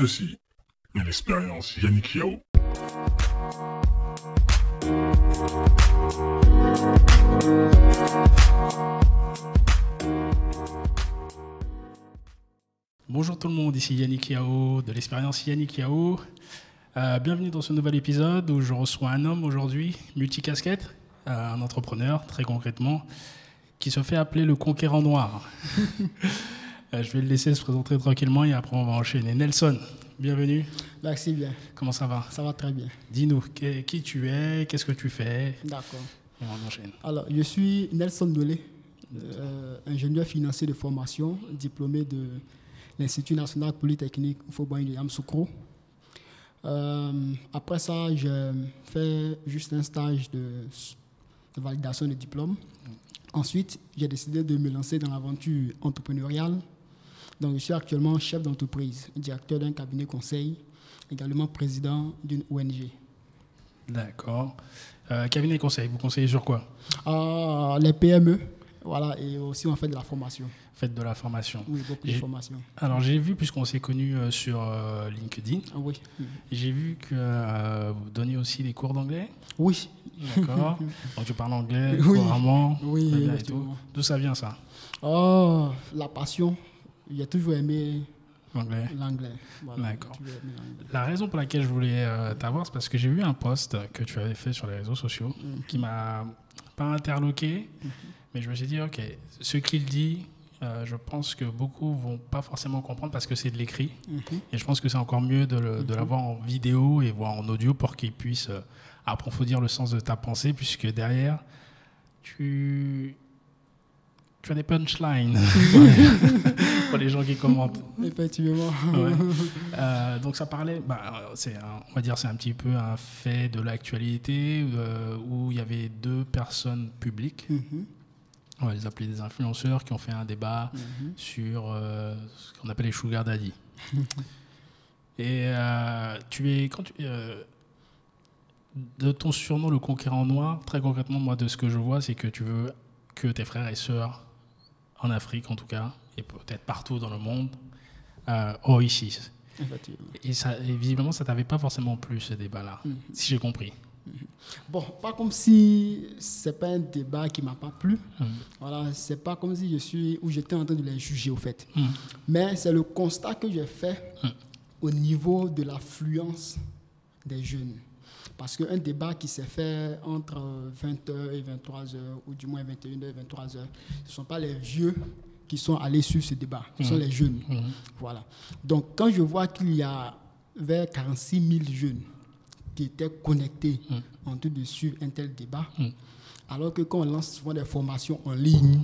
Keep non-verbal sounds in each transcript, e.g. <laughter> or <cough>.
Ceci est l'expérience Yannick Yao. Bonjour tout le monde, ici Yannick Yao de l'expérience Yannick Yao. Euh, bienvenue dans ce nouvel épisode où je reçois un homme aujourd'hui, multicasquette, euh, un entrepreneur très concrètement, qui se fait appeler le conquérant noir. <laughs> Euh, je vais le laisser se présenter tranquillement et après on va enchaîner. Nelson, bienvenue. Merci bien. Comment ça va? Ça va très bien. Dis-nous qui tu es, qu'est-ce que tu fais? D'accord. on enchaîne. Alors, je suis Nelson Dolé, euh, ingénieur financier de formation, diplômé de l'Institut national polytechnique Faubourg de Yamoussoukro. Euh, après ça, j'ai fait juste un stage de, de validation de diplôme. Ensuite, j'ai décidé de me lancer dans l'aventure entrepreneuriale. Donc, je suis actuellement chef d'entreprise, directeur d'un cabinet conseil, également président d'une ONG. D'accord. Euh, cabinet conseil, vous conseillez sur quoi? Ah, les PME, voilà, et aussi on fait de la formation. Faites de la formation. Oui, beaucoup de formation. Alors j'ai vu, puisqu'on s'est connus euh, sur euh, LinkedIn, Ah oui. j'ai vu que euh, vous donnez aussi des cours d'anglais. Oui, D'accord. <laughs> Donc tu parles anglais Oui. couramment. Oui. D'où ça vient ça? Oh, la passion. J'ai toujours aimé L'anglais. l'anglais. Voilà, D'accord. La raison pour laquelle je voulais euh, t'avoir, c'est parce que j'ai vu un post que tu avais fait sur les réseaux sociaux qui m'a pas interloqué, mais je me suis dit, ok, ce qu'il dit, euh, je pense que beaucoup vont pas forcément comprendre parce que c'est de l'écrit. Mhm. Et je pense que c'est encore mieux de, de l'avoir en vidéo et voir en audio pour qu'ils puissent euh, approfondir le sens de ta pensée, puisque derrière, tu, tu as des punchlines <laughs> <laughs> pour, les, gens qui commentent. <laughs> Effectivement. Ouais. Euh, donc ça parlait, bah, c'est on va dire c'est un petit peu un fait de l'actualité euh, où il y avait deux personnes publiques, Mhm. on va les appeler des influenceurs, qui ont fait un débat Mhm. sur euh, ce qu'on appelle les sugar daddy. <laughs> Et euh, tu es quand tu, de ton surnom le conquérant noir, très concrètement moi de ce que je vois, c'est que tu veux que tes frères et sœurs en Afrique en tout cas et peut-être partout dans le monde euh. Effectivement. Et, ça, et visiblement ça t'avait pas forcément plu ce débat-là, Mhm. si j'ai compris. Bon, pas comme si c'est pas un débat qui m'a pas plu. Mhm. Voilà, c'est pas comme si je suis ou j'étais en train de les juger au fait. Mhm. Mais c'est le constat que j'ai fait Mhm. au niveau de l'affluence des jeunes. Parce qu'un débat qui s'est fait entre 20h et 23h, ou du moins 21h et 23h, ce ne sont pas les vieux qui sont allés sur ce débat, ce sont Mhm. les jeunes. Mhm. Voilà. Donc, quand je vois qu'il y a vers 46 000 jeunes qui étaient connectés Mm. en train de suivre un tel débat, alors que quand on lance souvent des formations en ligne,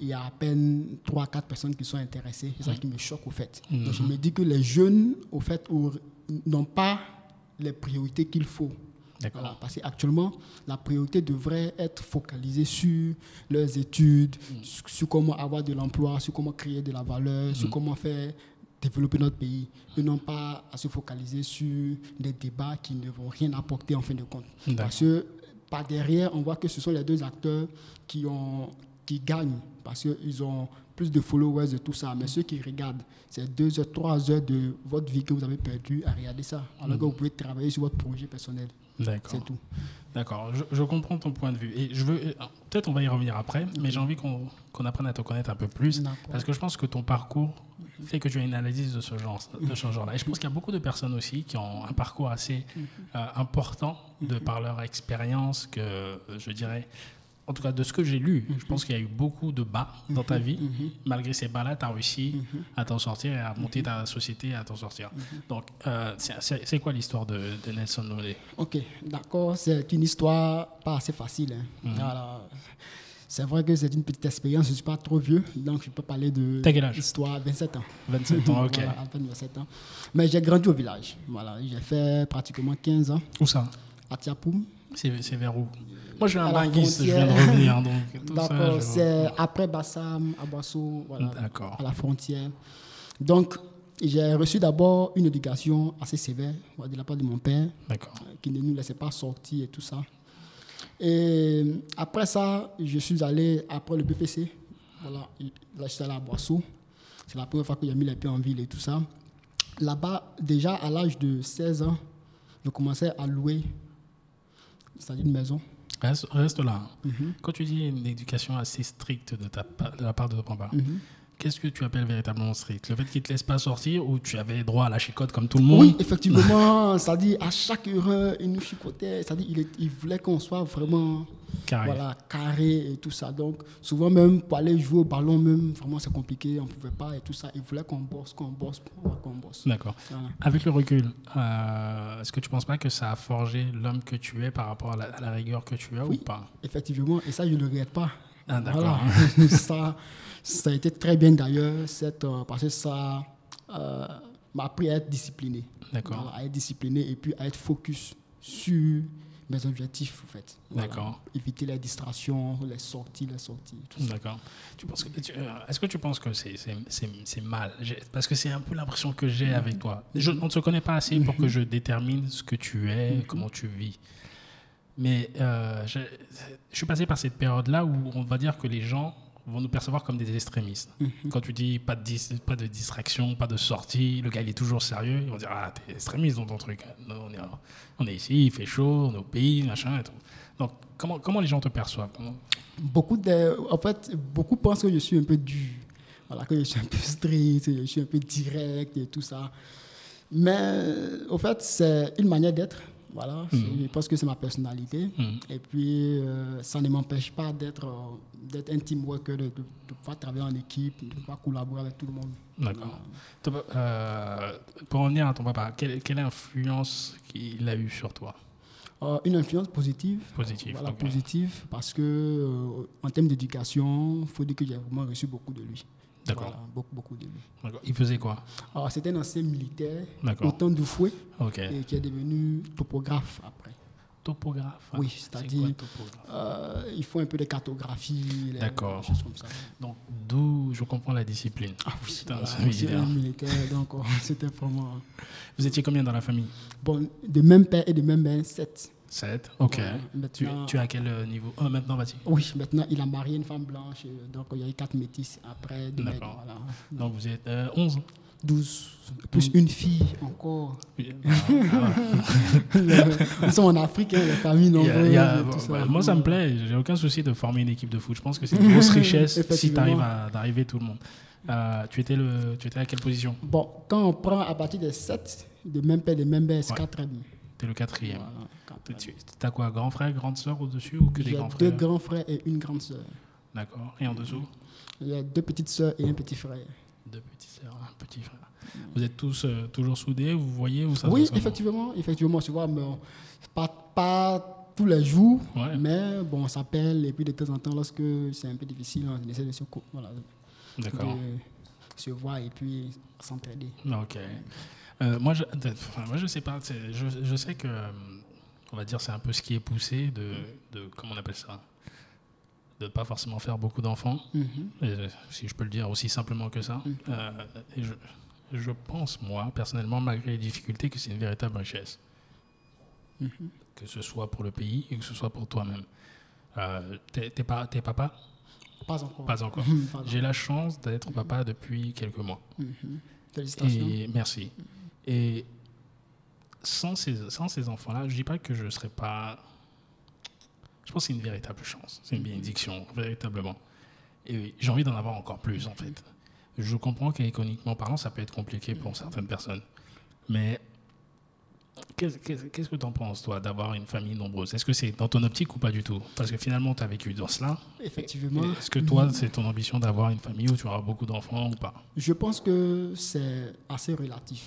il y a à peine 3-4 personnes qui sont intéressées. C'est ça qui me choque au fait. Mhm. Donc, je me dis que les jeunes, au fait, n'ont pas les priorités qu'il faut. Voilà, parce qu'actuellement, la priorité devrait être focalisée sur leurs études, Mm. sur, sur comment avoir de l'emploi, sur comment créer de la valeur, sur Mm. comment faire développer notre pays, et non pas à se focaliser sur des débats qui ne vont rien apporter en fin de compte. Parce que par derrière, on voit que ce sont les deux acteurs qui, ont, qui gagnent, parce qu'ils ont plus de followers et tout ça. Mais ceux qui regardent, c'est deux heures, trois heures de votre vie que vous avez perdu à regarder ça. Alors que vous pouvez travailler sur votre projet personnel. D'accord. C'est tout. D'accord, je, je comprends ton point de vue. Et je veux, peut-être on va y revenir après, mais j'ai envie qu'on qu'on apprenne à te connaître un peu plus. Parce que je pense que ton parcours fait que tu as une analyse de ce genre, de ce genre-là. Et je pense qu'il y a beaucoup de personnes aussi qui ont un parcours assez euh, important de par leur expérience que, je dirais, en tout cas de ce que j'ai lu, je pense qu'il y a eu beaucoup de bas dans ta vie. Malgré ces bas-là, tu as réussi à t'en sortir et à monter ta société et à t'en sortir. Donc, euh, c'est- quoi l'histoire de, de Nelson Nolé Ok, d'accord. C'est une histoire pas assez facile. hein. Mhm. C'est vrai que c'est une petite expérience. Je ne suis pas trop vieux, donc je peux parler de T'as quel âge? histoire 27 ans. 27 ans, <laughs> ok. Voilà, à peine 27 ans. Mais j'ai grandi au village. Voilà, j'ai fait pratiquement 15 ans Où ça? À Tiapoum. C'est vers où? Moi, je suis un À la linguiste, je viens de revenir. Donc, tout ça, D'accord, c'est après Bassam, à Boissou, voilà, D'accord. à la frontière. Donc, j'ai reçu d'abord une éducation assez sévère de la part de mon père. D'accord. qui ne nous laissait pas sortir et tout ça. Et après ça, je suis allé après le BPC. Voilà, là, je suis allé à Boissou. C'est la première fois que j'ai mis les pieds en ville et tout ça. là-bas, déjà à l'âge de 16 ans, je commençais à louer, c'est-à-dire une maison. Reste, reste là. Quand tu dis une éducation assez stricte de, ta, de la part de ton papa, qu'est-ce que tu appelles véritablement strict Le fait qu'il ne te laisse pas sortir ou tu avais droit à la chicote comme tout le monde? Oui, effectivement, <laughs> c'est-à-dire à chaque heure, il nous chicotait, il, est- il voulait qu'on soit vraiment Carré. Voilà, carré et tout ça. Donc, souvent même, pour aller jouer au ballon, même, vraiment, c'est compliqué, on ne pouvait pas et tout ça. Il voulait qu'on bosse, qu'on bosse, qu'on bosse. D'accord. Voilà. Avec le recul, euh, est-ce que tu ne penses pas que ça a forgé l'homme que tu es par rapport à la, à la rigueur que tu as Oui. ou pas? Effectivement, et ça, je ne le regrette pas. Ah, d'accord. Voilà. <laughs> ça, ça a été très bien d'ailleurs, euh, parce que ça euh, m'a appris à être discipliné. D'accord. Voilà, à être discipliné et puis à être focus sur mes objectifs, en fait. Voilà. D'accord. Éviter les distractions, les sorties, les sorties, tout ça. D'accord. Euh, Est-ce que tu penses que c'est mal? Parce que c'est un peu l'impression que j'ai avec toi. Je- on ne se connaît pas assez pour que je détermine ce que tu es, comment tu vis. Mais euh, je, je suis passé par cette période-là où on va dire que les gens vont nous percevoir comme des extrémistes. Quand tu dis pas de, dis- pas de distraction, pas de sortie, le gars il est toujours sérieux, ils vont dire Ah, t'es extrémiste dans ton truc. Non, on, est, on est ici, il fait chaud, on est au pays, machin et tout. Donc, comment, comment les gens te perçoivent? Comment- Beaucoup de, en fait, beaucoup pensent que je suis un peu dur. Voilà, que je suis un peu strict, que je suis un peu direct et tout ça. Mais au fait, c'est une manière d'être. Voilà, c'est- je pense que c'est ma personnalité. Mhm. Et puis, euh, ça ne m'empêche pas d'être euh, un team worker, de, de, de pouvoir travailler en équipe, de pouvoir collaborer avec tout le monde. D'accord. Euh, pour revenir à ton papa, quelle, quelle influence il a eu sur toi? Euh, une influence positive. Positive. Voilà, positive, parce que euh, en termes d'éducation, il faut dire que j'ai vraiment reçu beaucoup de lui. D'accord. Voilà, beaucoup, beaucoup de lui. D'accord. Il faisait quoi? Alors, c'était un ancien militaire D'accord. au temps du fouet et qui est devenu topographe après. Topographe. Oui, C'est c'est-à-dire- Euh, il faut un peu de cartographie, D'accord. des choses comme ça. Donc, d'où je comprends la discipline. Ah oui, c'est un militaire, donc <laughs> c'était vraiment... Vous étiez combien dans la famille? Bon, de même père et de même mère, sept. Sept. Ok. Voilà, Tu, tu es à quel euh, niveau? Oh, maintenant, vas-y. Oui, maintenant, il a marié une femme blanche, euh, donc il y a eu quatre métis après, deux D'accord. voilà. Donc, vous êtes euh, 11 12, plus une fille encore. Oui. <laughs> Ah, ah, Nous sommes en Afrique, hein, les familles nombreuses. a- il y a- et tout bon, ça. bah, moi, ça me plaît. J'ai aucun souci de former une équipe de foot. Je pense que c'est une <laughs> grosse richesse si tu arrives à d'arriver tout le monde. Euh, tu, étais le, tu étais à quelle position? Bon, quand on prend à partir des 7, de même père, de même mère, c'est Ouais. 4 Tu es le quatrième. Voilà, quatre Tu as quoi Grand frère, grande sœur au-dessus ou que des grands deux frères? grands frères et une grande sœur. D'accord. Et en dessous? Il y a deux petites sœurs et un petit frère. Deux petites sœurs, un petit frère. Vous êtes tous euh, toujours soudés Vous voyez où ça oui, effectivement, effectivement, tu vois, mais on- pas, pas tous les jours, Ouais. mais bon, on s'appelle et puis de temps en temps, lorsque c'est un peu difficile, on essaie de se, voilà, D'accord. de se voir et puis s'entraider. Ok. Euh, moi, je, enfin, moi, je sais pas. Je, je sais que, euh, on va dire, c'est un peu ce qui est poussé de, de comment on appelle ça, de pas forcément faire beaucoup d'enfants. Mhm. Et, si je peux le dire aussi simplement que ça. Euh, et je, je pense, moi, personnellement, malgré les difficultés, que c'est une véritable richesse. Que ce soit pour le pays et que ce soit pour toi-même. Euh, t'es, pas, papa? Pas encore. <laughs> Pas encore. J'ai la chance d'être papa depuis quelques mois. Félicitations. Et merci. Et sans ces, sans ces enfants-là, je dis pas que je ne serais pas. Je pense que c'est une véritable chance. C'est une bénédiction, véritablement. Et j'ai envie d'en avoir encore plus, en fait. Je comprends qu'économiquement parlant, ça peut être compliqué pour certaines personnes. Mais qu'est-ce que tu en penses, toi, d'avoir une famille nombreuse? Est-ce que c'est dans ton optique ou pas du tout? Parce que finalement, tu as vécu dans cela. Effectivement. Est-ce que toi, c'est ton ambition d'avoir une famille où tu auras beaucoup d'enfants ou pas? Je pense que c'est assez relatif.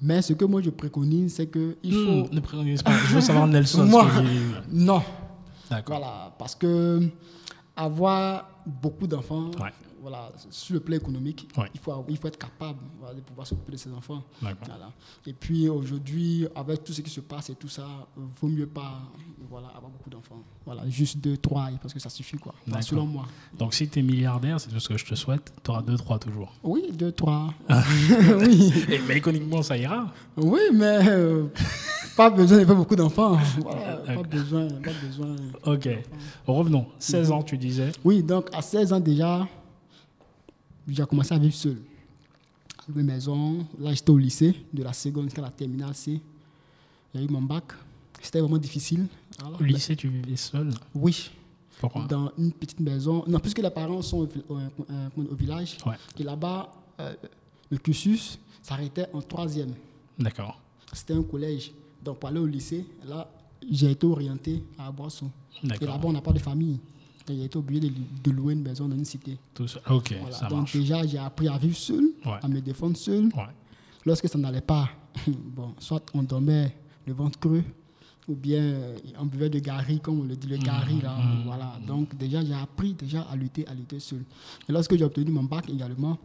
Mais ce que moi je préconise, c'est que il faut. Hmm, ne préconise pas. Je veux savoir <laughs> Nelson. Moi. Non. D'accord. Voilà. Parce que avoir beaucoup d'enfants, Ouais. Voilà, sur le plan économique, Ouais. il, faut, il faut être capable voilà, de pouvoir s'occuper de ses enfants. Voilà. Et puis aujourd'hui, avec tout ce qui se passe et tout ça, euh, vaut mieux pas voilà, avoir beaucoup d'enfants. Voilà, juste deux, trois, parce que ça suffit, quoi. Enfin, selon moi. Donc, si tu es milliardaire, c'est tout ce que je te souhaite, tu auras deux, trois toujours. Oui, deux, trois. <laughs> Oui. Et, mais économiquement, ça ira. Oui, mais euh, pas besoin de faire beaucoup d'enfants. Voilà, pas besoin, pas besoin. Ok. Revenons. 16 ans, tu disais. Oui, donc à 16 ans déjà, j'ai commencé à vivre seul. loué maison. Là, j'étais au lycée, de la seconde jusqu'à la terminale C. J'ai eu mon bac. C'était vraiment difficile. Alors, Au lycée, tu vivais seul? Oui, Pourquoi? Dans une petite maison. Non, puisque les parents sont au, vi- au- euh, au village. Ouais. Et là-bas, euh, le cursus s'arrêtait en troisième. D'accord. C'était un collège. Donc, pour aller au lycée, là, j'ai été orienté à Boisson. Et là-bas, on n'a pas de famille. J'ai été obligé de, de louer une maison dans une cité. Tout seul. Ok, Voilà. ça Donc, marche. déjà, j'ai appris à vivre seul, Ouais. à me défendre seul. Ouais. Lorsque ça n'allait pas, <laughs> bon, soit on dormait le ventre creux, ou bien euh, on buvait de gari, comme on le dit, le gari, là. mhm, Voilà. Donc, déjà, j'ai appris déjà à lutter, à lutter seul. Et lorsque j'ai obtenu mon bac également,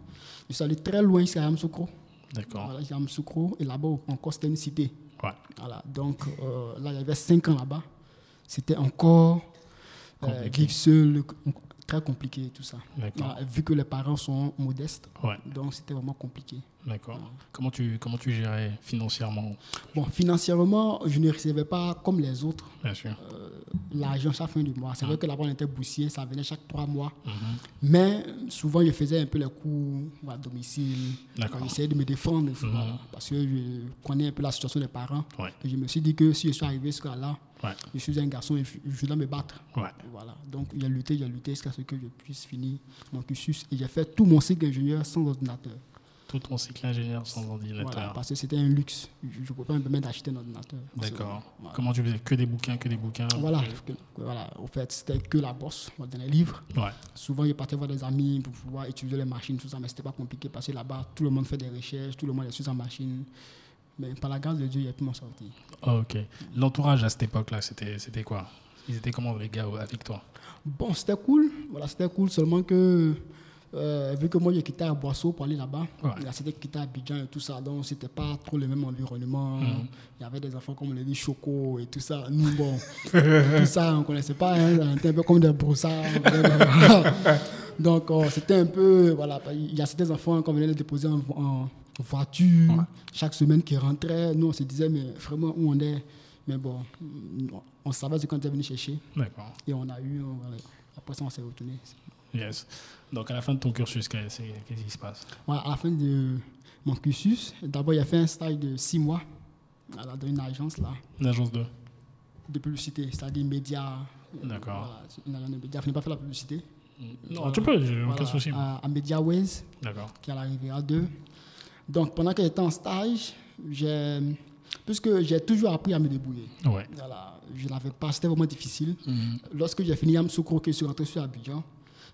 je suis allé très loin jusqu'à Yamsoukro. D'accord. Voilà, jusqu'à Yamsoukro. Et là-bas, encore, c'était une cité. Ouais. Voilà, donc euh, là, il y avait cinq ans là-bas. C'était encore euh, vivre seul, très compliqué tout ça. Voilà, vu que les parents sont modestes, Ouais. donc c'était vraiment compliqué. D'accord. Comment tu, comment tu gérais financièrement? Bon, financièrement, je ne recevais pas comme les autres sûr. l'argent chaque fin du mois. C'est vrai que là-bas, on était boussier, ça venait chaque trois mois. Mhm. Mais souvent, je faisais un peu les cours à domicile. J'essayais de me défendre, Mhm. voilà, parce que je connais un peu la situation des parents. Ouais. Et je me suis dit que si je suis arrivé jusqu'à-là, Ouais. je suis un garçon et je, je dois me battre. Ouais. Voilà. Donc, j'ai lutté, j'ai lutté jusqu'à ce que je puisse finir mon cursus. Et j'ai fait tout mon cycle d'ingénieur sans ordinateur. Tout ton cycle ingénieur sans ordinateur. Voilà, parce que c'était un luxe. Je ne pouvais pas me permettre d'acheter un ordinateur. D'accord. voilà. Comment tu faisais? Que des bouquins, que des bouquins Voilà, que- que- voilà. Au fait, c'était que la bourse, dans les livres. Ouais. Souvent, je partais voir des amis pour pouvoir utiliser les machines, tout ça, mais c'était pas compliqué parce que là-bas, tout le monde fait des recherches, tout le monde est sur sa machine. Mais par la grâce de Dieu, il a pu m'en sortir. Ah, ok. L'entourage à cette époque-là, c'était, quoi? Ils étaient comment les gars avec toi? Bon, c'était cool. Voilà, c'était cool, seulement que euh, vu que moi j'ai quitté à Boisseau pour aller là-bas, Ouais. il a c'était quitté à Abidjan et tout ça, donc c'était pas trop le même environnement. Mhm. Il y avait des enfants comme on le dit Choco et tout ça. Nous, bon, <laughs> tout ça, on connaissait pas, hein, on était un peu comme des broussards. <laughs> donc euh, c'était un peu, voilà, il y a certains enfants qu'on venait les déposer en, en voiture Ouais. chaque semaine qui rentraient. Nous, on se disait, mais vraiment où on est? Mais bon, on savait ce qu'on était venu chercher. D'accord. Et on a eu, après ça, on s'est retourné. Yes. Donc à la fin de ton cursus, qu'est-ce qui se passe? À la fin de mon cursus, d'abord, il a fait un stage de six mois voilà, dans une agence là, Une agence de? De publicité, c'est-à-dire média. D'accord. Voilà, une agence de médias. Je n'ai pas fait la publicité? Non, tu peux, j'ai aucun Voilà, souci. À, à MediaWays, qui est à la Riviera 2. Donc, pendant que j'étais en stage, j'ai, puisque j'ai toujours appris à me débrouiller. Ouais. Voilà, je n'avais pas, c'était vraiment difficile. Mhm. Lorsque j'ai fini à Msoukro, que je suis rentré sur Abidjan,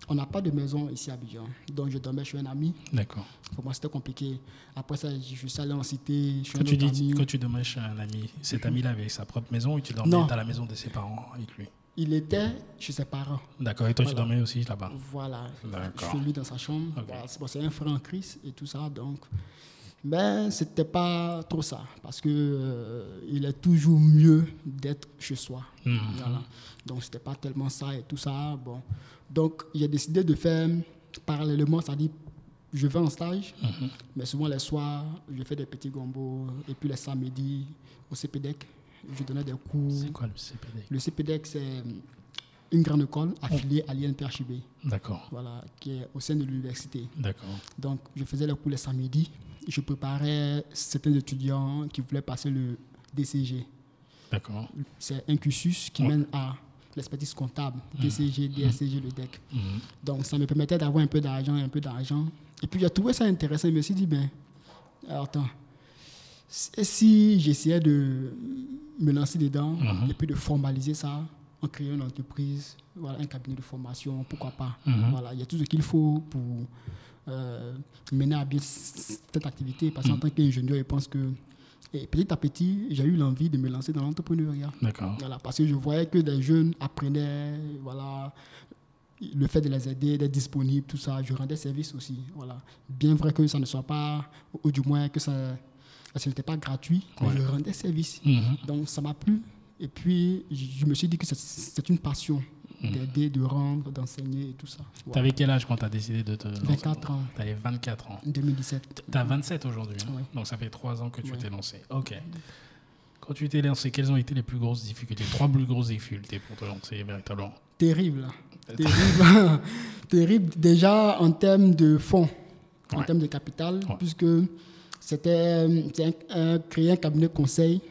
on n'a pas de maison ici à Abidjan. Donc, je dormais chez un ami. D'accord. Pour moi, c'était compliqué. Après ça, je je suis allé en cité, chez Quand un tu, dis, ami. quand tu dormais chez un ami, cet ami-là avait sa propre maison ou tu dormais Non. dans la maison de ses parents avec lui? Il était chez ses parents. D'accord. Et toi, tu dormais aussi là-bas Voilà. Chez lui dans sa chambre. Voilà, c'est bon, c'est un frère en crise et tout ça. Donc, mais c'était pas trop ça. Parce que euh, il est toujours mieux d'être chez soi. Mhm. Voilà. Donc, c'était pas tellement ça et tout ça. Bon. Donc, j'ai décidé de faire parallèlement, c'est-à-dire, je vais en stage, Mhm. mais souvent les soirs, je fais des petits gombos. Et puis les samedis, au CPDEC, je donnais des cours. C'est quoi le CPD Le CPDEC, c'est une grande école affiliée à l'INPHB, D'accord. voilà, qui est au sein de l'université. D'accord. Donc, je faisais les cours les samedis. Je préparais certains étudiants qui voulaient passer le DCG. D'accord. C'est un cursus qui mène à l'expertise comptable, DCG, DSCG, le DEC. Mhm. Donc, ça me permettait d'avoir un peu d'argent, un peu d'argent. Et puis, j'ai trouvé ça intéressant. Je me suis dit, ben, attends, si j'essayais de me lancer dedans Mhm. et puis de formaliser ça en créant une entreprise, voilà, un cabinet de formation, pourquoi pas Mhm. Voilà, il y a tout ce qu'il faut pour euh, mener à bien cette activité. Parce qu'en Mhm. tant qu'ingénieur, je pense que et petit à petit, j'ai eu l'envie de me lancer dans l'entrepreneuriat. Voilà, parce que je voyais que des jeunes apprenaient, voilà, le fait de les aider, d'être disponible, tout ça, je rendais service aussi. Voilà. Bien vrai que ça ne soit pas, ou du moins que ça, ça n'était pas gratuit, mais Ouais. je rendais service. Mhm. Donc ça m'a plu. Et puis, je me suis dit que c'est- une passion Mhm. d'aider, de rendre, d'enseigner et tout ça. Voilà. T'avais quel âge quand t'as décidé de te lancer? 24 ans, T'avais 24 ans. 2017. T'as 27 aujourd'hui, hein? Ouais. donc ça fait 3 ans que tu Ouais. t'es lancé. Ok. Quand tu t'es lancé, quelles ont été les plus grosses difficultés? Trois plus grosses difficultés pour te lancer véritablement Terrible. <laughs> Terrible. Terrible déjà en termes de fonds. en Ouais. termes de capital, puisque c'était euh, créer un cabinet de conseil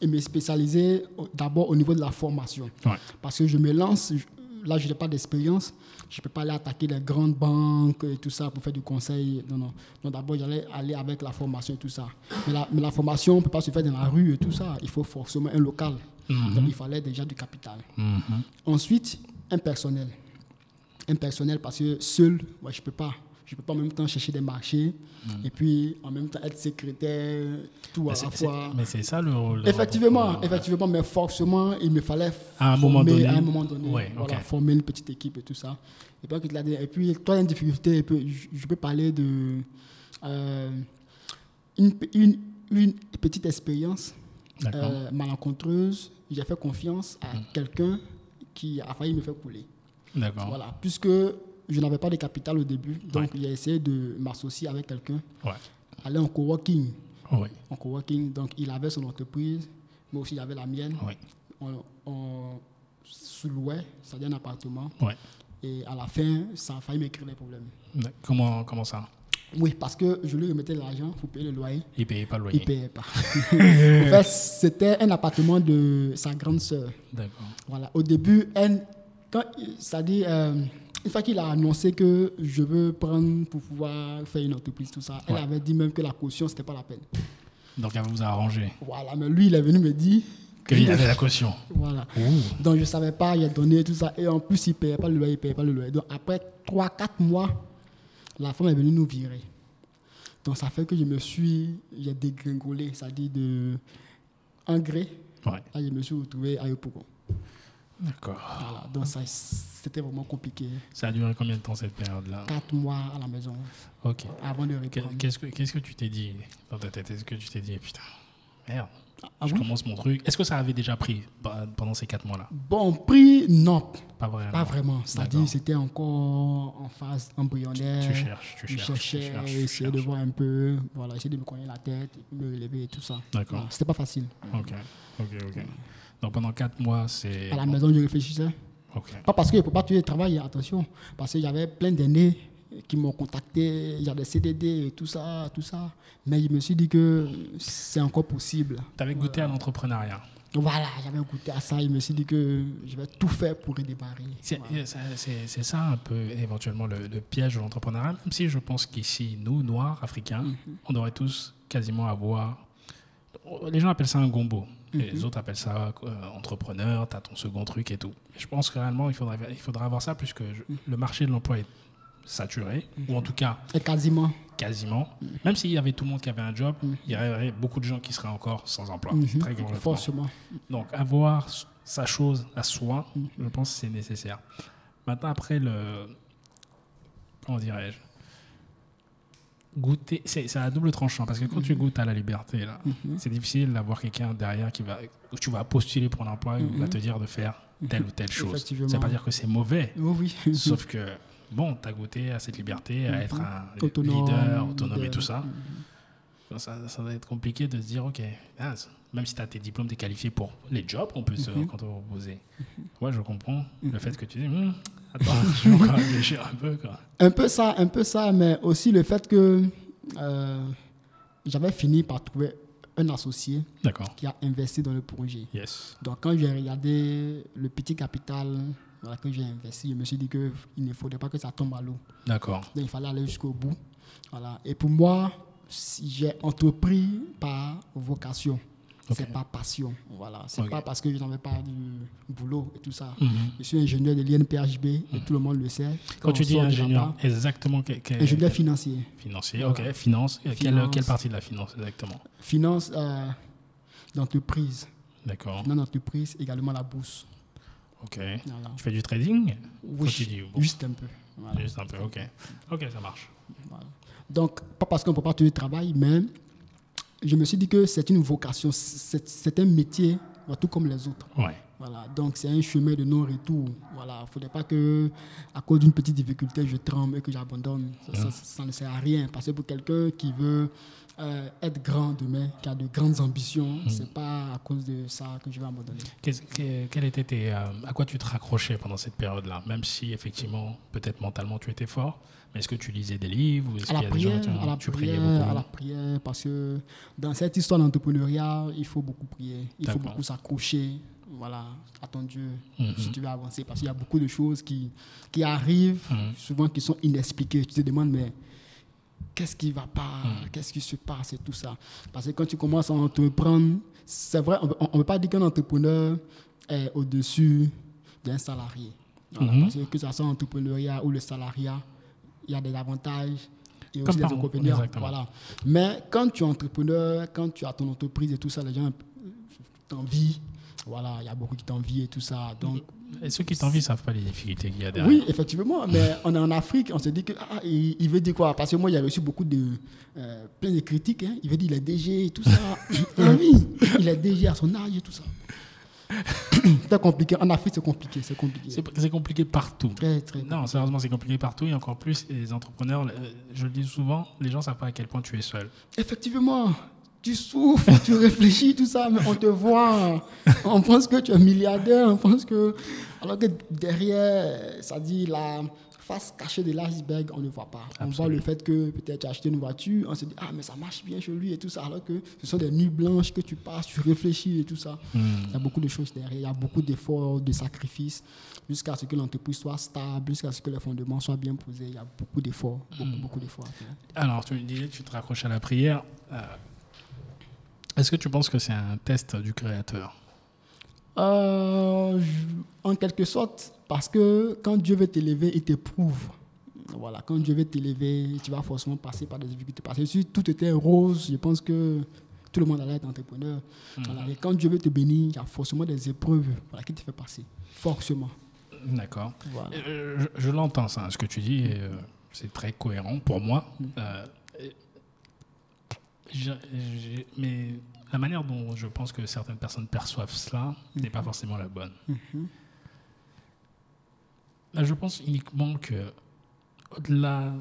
et me spécialiser d'abord au niveau de la formation. Ouais. Parce que je me lance, là je n'ai pas d'expérience, je ne peux pas aller attaquer les grandes banques et tout ça pour faire du conseil. Non, non. Donc d'abord j'allais aller avec la formation et tout ça. Mais la, mais la formation ne peut pas se faire dans la rue et tout ça. Il faut forcément un local. Donc il fallait déjà du capital. Mhm. Ensuite, un personnel. Un personnel parce que seul, ouais, je ne peux pas. Je ne peux pas en même temps chercher des marchés et puis en même temps être secrétaire, tout à Mais la c'est- c'est- fois. mais c'est ça le rôle. Effectivement, effectivement, mais forcément, il me fallait À un moment former donné. à un moment donné, Ouais, voilà, former une petite équipe et tout ça. Et puis, et puis toi, une difficulté, je peux- parler de euh, une, une, une petite expérience euh, malencontreuse. J'ai fait confiance à quelqu'un qui a failli me faire couler. D'accord. Voilà, puisque je n'avais pas de capital au début, donc j'ai essayé de m'associer avec quelqu'un, Ouais. aller en coworking en coworking. Donc, il avait son entreprise, moi aussi, j'avais la mienne. On, on sous-louait, c'est-à-dire un appartement. Ouais. Et à la fin, ça a failli m'écrire des problèmes. Comment, comment ça? Oui, parce que je lui remettais l'argent pour payer le loyer. Il ne payait pas le Il loyer. ne payait pas. <laughs> en fait, c'était un appartement de sa grande sœur. D'accord. Voilà. Au début, elle, quand, c'est-à-dire, euh, une fois qu'il a annoncé que je veux prendre pour pouvoir faire une entreprise, tout ça, elle avait dit même que la caution, c'était pas la peine. Donc, elle vous a arrangé. Voilà, mais lui, il est venu me dire Qu'il y avait la caution. Voilà. Ouh. Donc je ne savais pas, il a donné tout ça. Et en plus, il ne payait pas le loyer, il ne payait pas le loyer. Donc après 3-4 mois, la femme est venue nous virer. Donc ça fait que je me suis, j'ai dégringolé, c'est-à-dire de un gré. Ouais. Là, je me suis retrouvé à Yopougon. D'accord. Voilà. Donc ça, c'était vraiment compliqué. Ça a duré combien de temps cette période-là 4 mois à la maison Ok. avant de reprendre. Qu'est-ce que qu'est-ce que tu t'es dit dans ta tête? Est-ce que tu t'es dit, putain, merde, Ah je commence mon truc Est-ce que ça avait déjà pris pe- pendant ces quatre mois-là? Bon, prix, non, Pas vraiment. pas vraiment. C'est-à-dire c'était encore en phase embryonnaire. Tu cherches, tu Je cherches, tu cherchais, cherches, tu essayer de cherches. voir un peu, voilà, essayer de me cogner la tête, me relever et tout ça. D'accord. Voilà, C'était pas facile. Ok, ok, ok. Donc pendant quatre mois, c'est. À la maison, je réfléchissais. Ok. Pas parce qu'il ne faut pas tuer le travail, attention. Parce qu'il y avait plein d'aînés qui m'ont contacté, il y a des CDD et tout ça, tout ça. Mais je me suis dit que c'est encore possible. Tu avais goûté à l'entrepreneuriat. Voilà, j'avais goûté à ça. Je me suis dit que je vais tout faire pour redémarrer. C'est Voilà. ça un peu éventuellement le, le piège de l'entrepreneuriat, même si je pense qu'ici, nous, Noirs, Africains, Mhm. on devrait tous quasiment avoir... Les gens appellent ça un gombo. Mhm. Les autres appellent ça euh, entrepreneur, tu as ton second truc et tout. Et je pense que réellement, il faudrait, il faudrait avoir ça puisque je- Mhm. le marché de l'emploi est saturé, ou en tout cas Et quasiment. quasiment. Même s'il y avait tout le monde qui avait un job, il y aurait beaucoup de gens qui seraient encore sans emploi. Mhm. Très concrètement. Forcément. Donc, avoir sa chose à soi, je pense que c'est nécessaire. Maintenant, après, le. Comment dirais-je Goûter. C'est à double tranchant parce que quand Mm-hmm. tu goûtes à la liberté, là, c'est difficile d'avoir quelqu'un derrière qui va. où tu vas postuler pour l'emploi et qui va te dire de faire telle ou telle chose. Mm-hmm. Ça veut pas dire que c'est mauvais. Oui. <laughs> Sauf que, bon, tu as goûté à cette liberté, à être un Mm-hmm. Autonome, leader, autonome et tout ça. Ça, ça va être compliqué de se dire, OK, même si tu as tes diplômes, tu es qualifié pour les jobs qu'on peut se Mm-hmm. qu'on te proposer. Moi, je comprends le fait que tu dis, <laughs> Un peu. Quoi. Un peu ça, un peu ça, mais aussi le fait que euh, j'avais fini par trouver un associé qui a investi dans le projet. Yes. Donc quand j'ai regardé le petit capital voilà, que j'ai investi, je me suis dit qu'il ne faudrait pas que ça tombe à l'eau. D'accord. Donc il fallait aller jusqu'au bout. Voilà. Et pour moi, j'ai entrepris par vocation. Ok. C'est pas passion. Voilà. C'est pas parce que je n'avais pas du boulot et tout ça. Mhm. Je suis ingénieur de l'INPHB et tout le monde le sait. Quand tu dis ingénieur, exactement quel, quel- ingénieur financier. financier, Voilà. ok, finance, Quelle, Finance. quelle partie de la finance exactement? Finance euh, d'entreprise. D'accord, Finance d'entreprise, également la bourse. ok. Voilà. Tu fais du trading? Oui, Continue, bon. juste un peu. Voilà. Juste un peu, ok. Ok, ça marche. Donc, pas parce qu'on ne peut pas tout le travail, mais je me suis dit que c'est une vocation, c'est un métier, tout comme les autres. Ouais. Voilà, donc c'est un chemin de non-retour. Voilà, il ne faudrait pas que, à cause d'une petite difficulté, je tremble et que j'abandonne. Ça, ça- ça ne sert à rien. Parce que pour quelqu'un qui veut euh, être grand demain, qui a de grandes ambitions, c'est pas à cause de ça que je vais abandonner. Que- quel était tes, euh, à quoi tu te raccrochais pendant cette période-là Même si, effectivement, peut-être mentalement, tu étais fort, est-ce que tu lisais des livres ou est-ce à la qu'il y a des gens prière, à la tu priais prière, beaucoup à la prière, parce que dans cette histoire d'entrepreneuriat, il faut beaucoup prier, il faut beaucoup s'accrocher, voilà, à ton Dieu, Mhm. si tu veux avancer, parce qu'il y a beaucoup de choses qui, qui arrivent, Mhm. souvent qui sont inexpliquées. Tu te demandes, mais qu'est-ce qui va pas, Mhm. qu'est-ce qui se passe et tout ça? Parce que quand tu commences à entreprendre, c'est vrai, on ne peut pas dire qu'un entrepreneur est au-dessus d'un salarié. Voilà. Parce que que ce soit l'entrepreneuriat ou le salariat, il y a des avantages et Comme aussi des partout, inconvénients. Voilà. Mais quand tu es entrepreneur, quand tu as ton entreprise et tout ça, les gens t'envient. Voilà, il y a beaucoup qui t'envient et tout ça. Donc, Et ceux qui t'envient ne savent pas les difficultés qu'il y a derrière. oui, effectivement, mais on est en Afrique, on se dit que ah, il, il veut dire quoi? Parce que moi, j'ai reçu beaucoup de euh, plein de critiques. hein. Il veut dire il est DG et tout ça. <laughs> Oui, il est DG à son âge et tout ça. <coughs> c'est compliqué. En Afrique, c'est compliqué. C'est compliqué. C'est compliqué partout. Très, très. Non, sérieusement, c'est compliqué partout et encore plus les entrepreneurs. euh, Je le dis souvent, les gens ne savent pas à quel point tu es seul. Effectivement, tu souffres, tu réfléchis, tout ça, mais on te voit. On pense que tu es milliardaire, on pense que. Alors que derrière, ça dit la face cachée de l'iceberg, on ne voit pas. On voit le fait que peut-être tu as acheté une voiture, on se dit, ah, mais ça marche bien chez lui et tout ça, alors que ce sont des nuits blanches que tu passes, tu réfléchis et tout ça. Il y a beaucoup de choses derrière, il y a beaucoup d'efforts, de sacrifices, jusqu'à ce que l'entreprise soit stable, jusqu'à ce que les fondements soient bien posés. Il y a beaucoup d'efforts, beaucoup, beaucoup d'efforts à faire. Alors, tu me disais que tu te raccroches à la prière. Euh, Est-ce que tu penses que c'est un test du créateur? Euh, en quelque sorte, parce que quand Dieu veut t'élever, il t'éprouve. Voilà, quand Dieu veut t'élever, tu vas forcément passer par des difficultés. Parce que si tout était rose, je pense que tout le monde allait être entrepreneur. Voilà, et quand Dieu veut te bénir, il y a forcément des épreuves voilà, qui te fait passer. Forcément. D'accord. Voilà. Euh, Je, je l'entends, ça, ce que tu dis, euh, c'est très cohérent pour moi. Euh, je- j'ai- mais la manière dont je pense que certaines personnes perçoivent cela n'est pas forcément la bonne. Là, je pense uniquement que, au-delà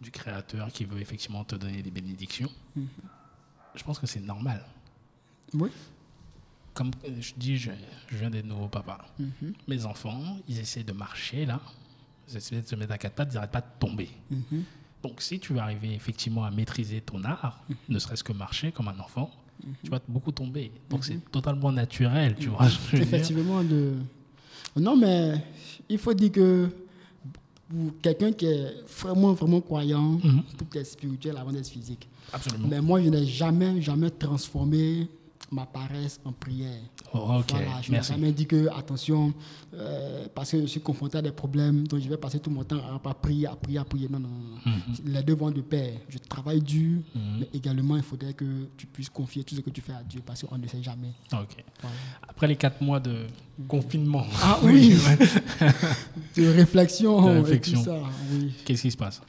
du créateur qui veut effectivement te donner des bénédictions, je pense que c'est normal. Oui. Comme euh, je dis, je, je viens d'être nouveau papa. Mes enfants, ils essaient de marcher là, ils essaient de se mettre à quatre pattes, ils n'arrêtent pas de tomber. Donc, si tu veux arriver effectivement à maîtriser ton art, ne serait-ce que marcher comme un enfant, tu vas beaucoup tomber. Donc, c'est totalement naturel, tu vois. Effectivement, de... non, mais il faut dire que pour quelqu'un qui est vraiment, vraiment croyant, Mhm. tout est spirituel avant d'être physique. Absolument. Mais moi, je n'ai jamais, jamais transformé ma paresse en prière. Oh, ok, Voilà, je n'ai merci. jamais dit que, attention, euh, parce que je suis confronté à des problèmes, donc je vais passer tout mon temps à pas prier, à prier, à prier. Non, non, non. Mhm. Les deux vont de pair. Je travaille dur, mais également, il faudrait que tu puisses confier tout ce que tu fais à Dieu, parce qu'on ne sait jamais. Ok. Voilà. Après les quatre mois de confinement, Ah <laughs> oui, <laughs> de réflexion, De et réflexion. tout ça. Oui. qu'est-ce qui se passe?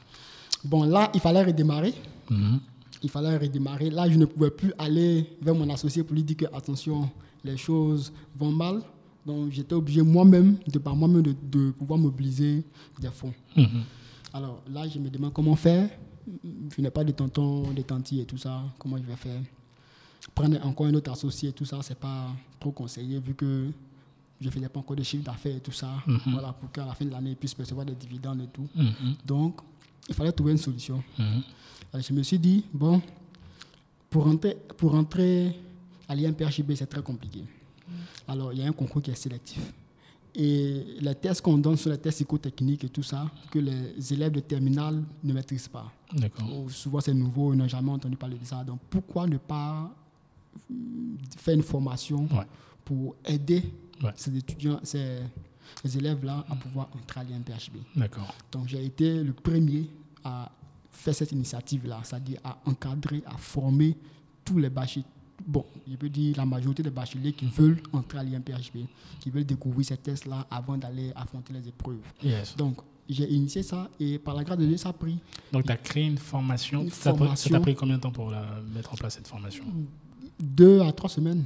Bon, là, il fallait redémarrer. Mhm. Il fallait redémarrer. Là, je ne pouvais plus aller vers mon associé pour lui dire que, attention, les choses vont mal. Donc, j'étais obligé moi-même, de par moi-même, de, de pouvoir mobiliser des fonds. Mhm. Alors là, je me demande comment faire. Je n'ai pas de tonton, de tanti et tout ça. Comment je vais faire? Prendre encore un autre associé tout ça, c'est pas trop conseillé vu que je ne faisais pas encore de chiffre d'affaires et tout ça. Voilà, pour qu'à la fin de l'année, ils puissent percevoir des dividendes et tout. Mhm. Donc, il fallait trouver une solution. Mhm. Alors, je me suis dit, bon, pour rentrer, pour rentrer à l'IMPHB, c'est très compliqué. Alors, il y a un concours qui est sélectif. Et les tests qu'on donne sont les tests psychotechniques et tout ça, que les élèves de terminale ne maîtrisent pas. Souvent, c'est nouveau, ils n'ont jamais entendu parler de ça. Donc, pourquoi ne pas euh, faire une formation Ouais. pour aider Ouais. ces étudiants, ces, ces élèves-là à pouvoir entrer à l'IMPHB D'accord. donc j'ai été le premier à faire cette initiative-là, c'est-à-dire à encadrer, à former tous les bacheliers. Bon, je peux dire la majorité des bacheliers qui veulent entrer à l'IMPHB, qui veulent découvrir ces tests-là avant d'aller affronter les épreuves. Yes. Donc j'ai initié ça et par la grâce de Dieu, ça a pris Donc, tu as créé une formation. Une Ça t'a pris- combien de temps pour la, mettre en place cette formation? Deux à trois semaines.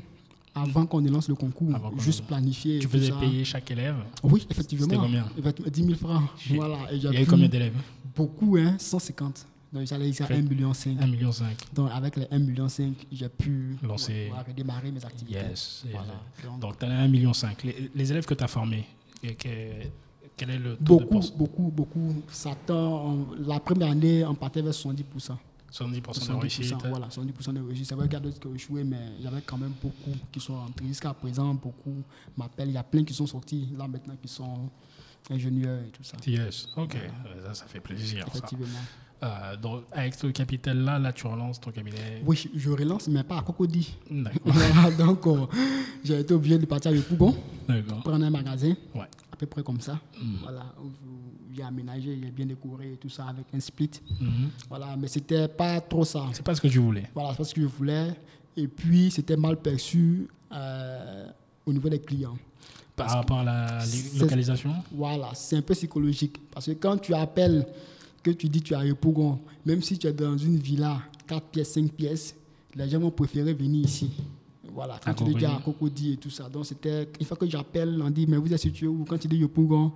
avant qu'on ne lance le concours, juste planifier. Tu faisais payer chaque élève? Oui, effectivement. C'était combien? Effectivement, 10 000 francs. Voilà. Et Il y avait pu- combien d'élèves? Beaucoup, hein, 150. Donc j'allais Fait- 1,5 million. 1,5 million. Donc avec les 1,5 million, j'ai pu Lancer- redémarrer mes activités. Yes. Voilà. Donc, Donc, tu as 1,5 million. Les, les élèves que tu as formés, que- que- quel est le taux de beaucoup, pourcent beaucoup, beaucoup. Ça tend, la première année, on partait vers 70%. 70% de 70%, réussite. voilà, 70% de réussite. C'est vrai qu'il y a d'autres qui ont échoué, mais il y avait quand même beaucoup qui sont rentrés. Jusqu'à présent, beaucoup m'appellent. Il y a plein qui sont sortis, là maintenant, qui sont ingénieurs et tout ça. Yes, ok. Ça, ça fait plaisir. ça. Effectivement. Euh, donc, avec ce capital-là, là, tu relances ton cabinet? Oui, je- relance, mais pas à Cocody. <laughs> Donc, euh, j'ai été obligé de partir avec Pougon, prendre un magasin, Ouais. à peu près comme ça. Mm. Voilà, j'ai aménagé, j'ai bien décoré et tout ça avec un split. Mhm. Voilà, mais c'était pas trop ça. C'est pas ce que tu voulais. Voilà, c'est pas ce que je voulais. Et puis, c'était mal perçu euh, au niveau des clients. Par Parce rapport à la localisation Voilà, c'est un peu psychologique. Parce que quand tu appelles, que tu dis tu as Yopougon, même si tu es dans une villa, 4 pièces, 5 pièces, les gens vont préférer venir ici. Voilà, quand À tu dis es à Cocody. Cocody et tout ça. Donc, c'était, une fois que j'appelle, on dit, mais vous êtes situé où? Quand tu dis Yopougon,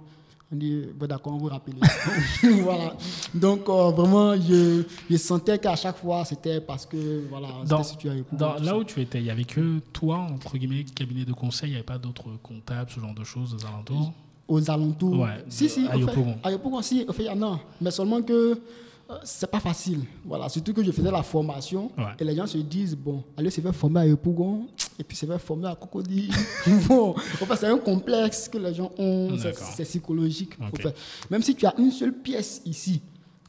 on dit, bon, d'accord, on vous rappelle. <laughs> voilà. Donc, euh, vraiment, je, je sentais qu'à chaque fois, c'était parce que, voilà, Dans- situé à Yopougon. Dans- là où tu étais, il y avait que toi, entre guillemets, cabinet de conseil, il n'y avait pas d'autres comptables, ce genre de choses aux alentours? Aux alentours. Ouais, si, si, à Yopougon. à Yopougon, si, au fait, il y en a. Mais seulement que euh, c'est pas facile. Voilà, surtout que je faisais la formation Ouais. et les gens se disent, bon, allez se faire former à Yopougon et puis se faire former à Cocody. <laughs> bon, c'est un complexe que les gens ont, c'est psychologique. Même si tu as une seule pièce ici,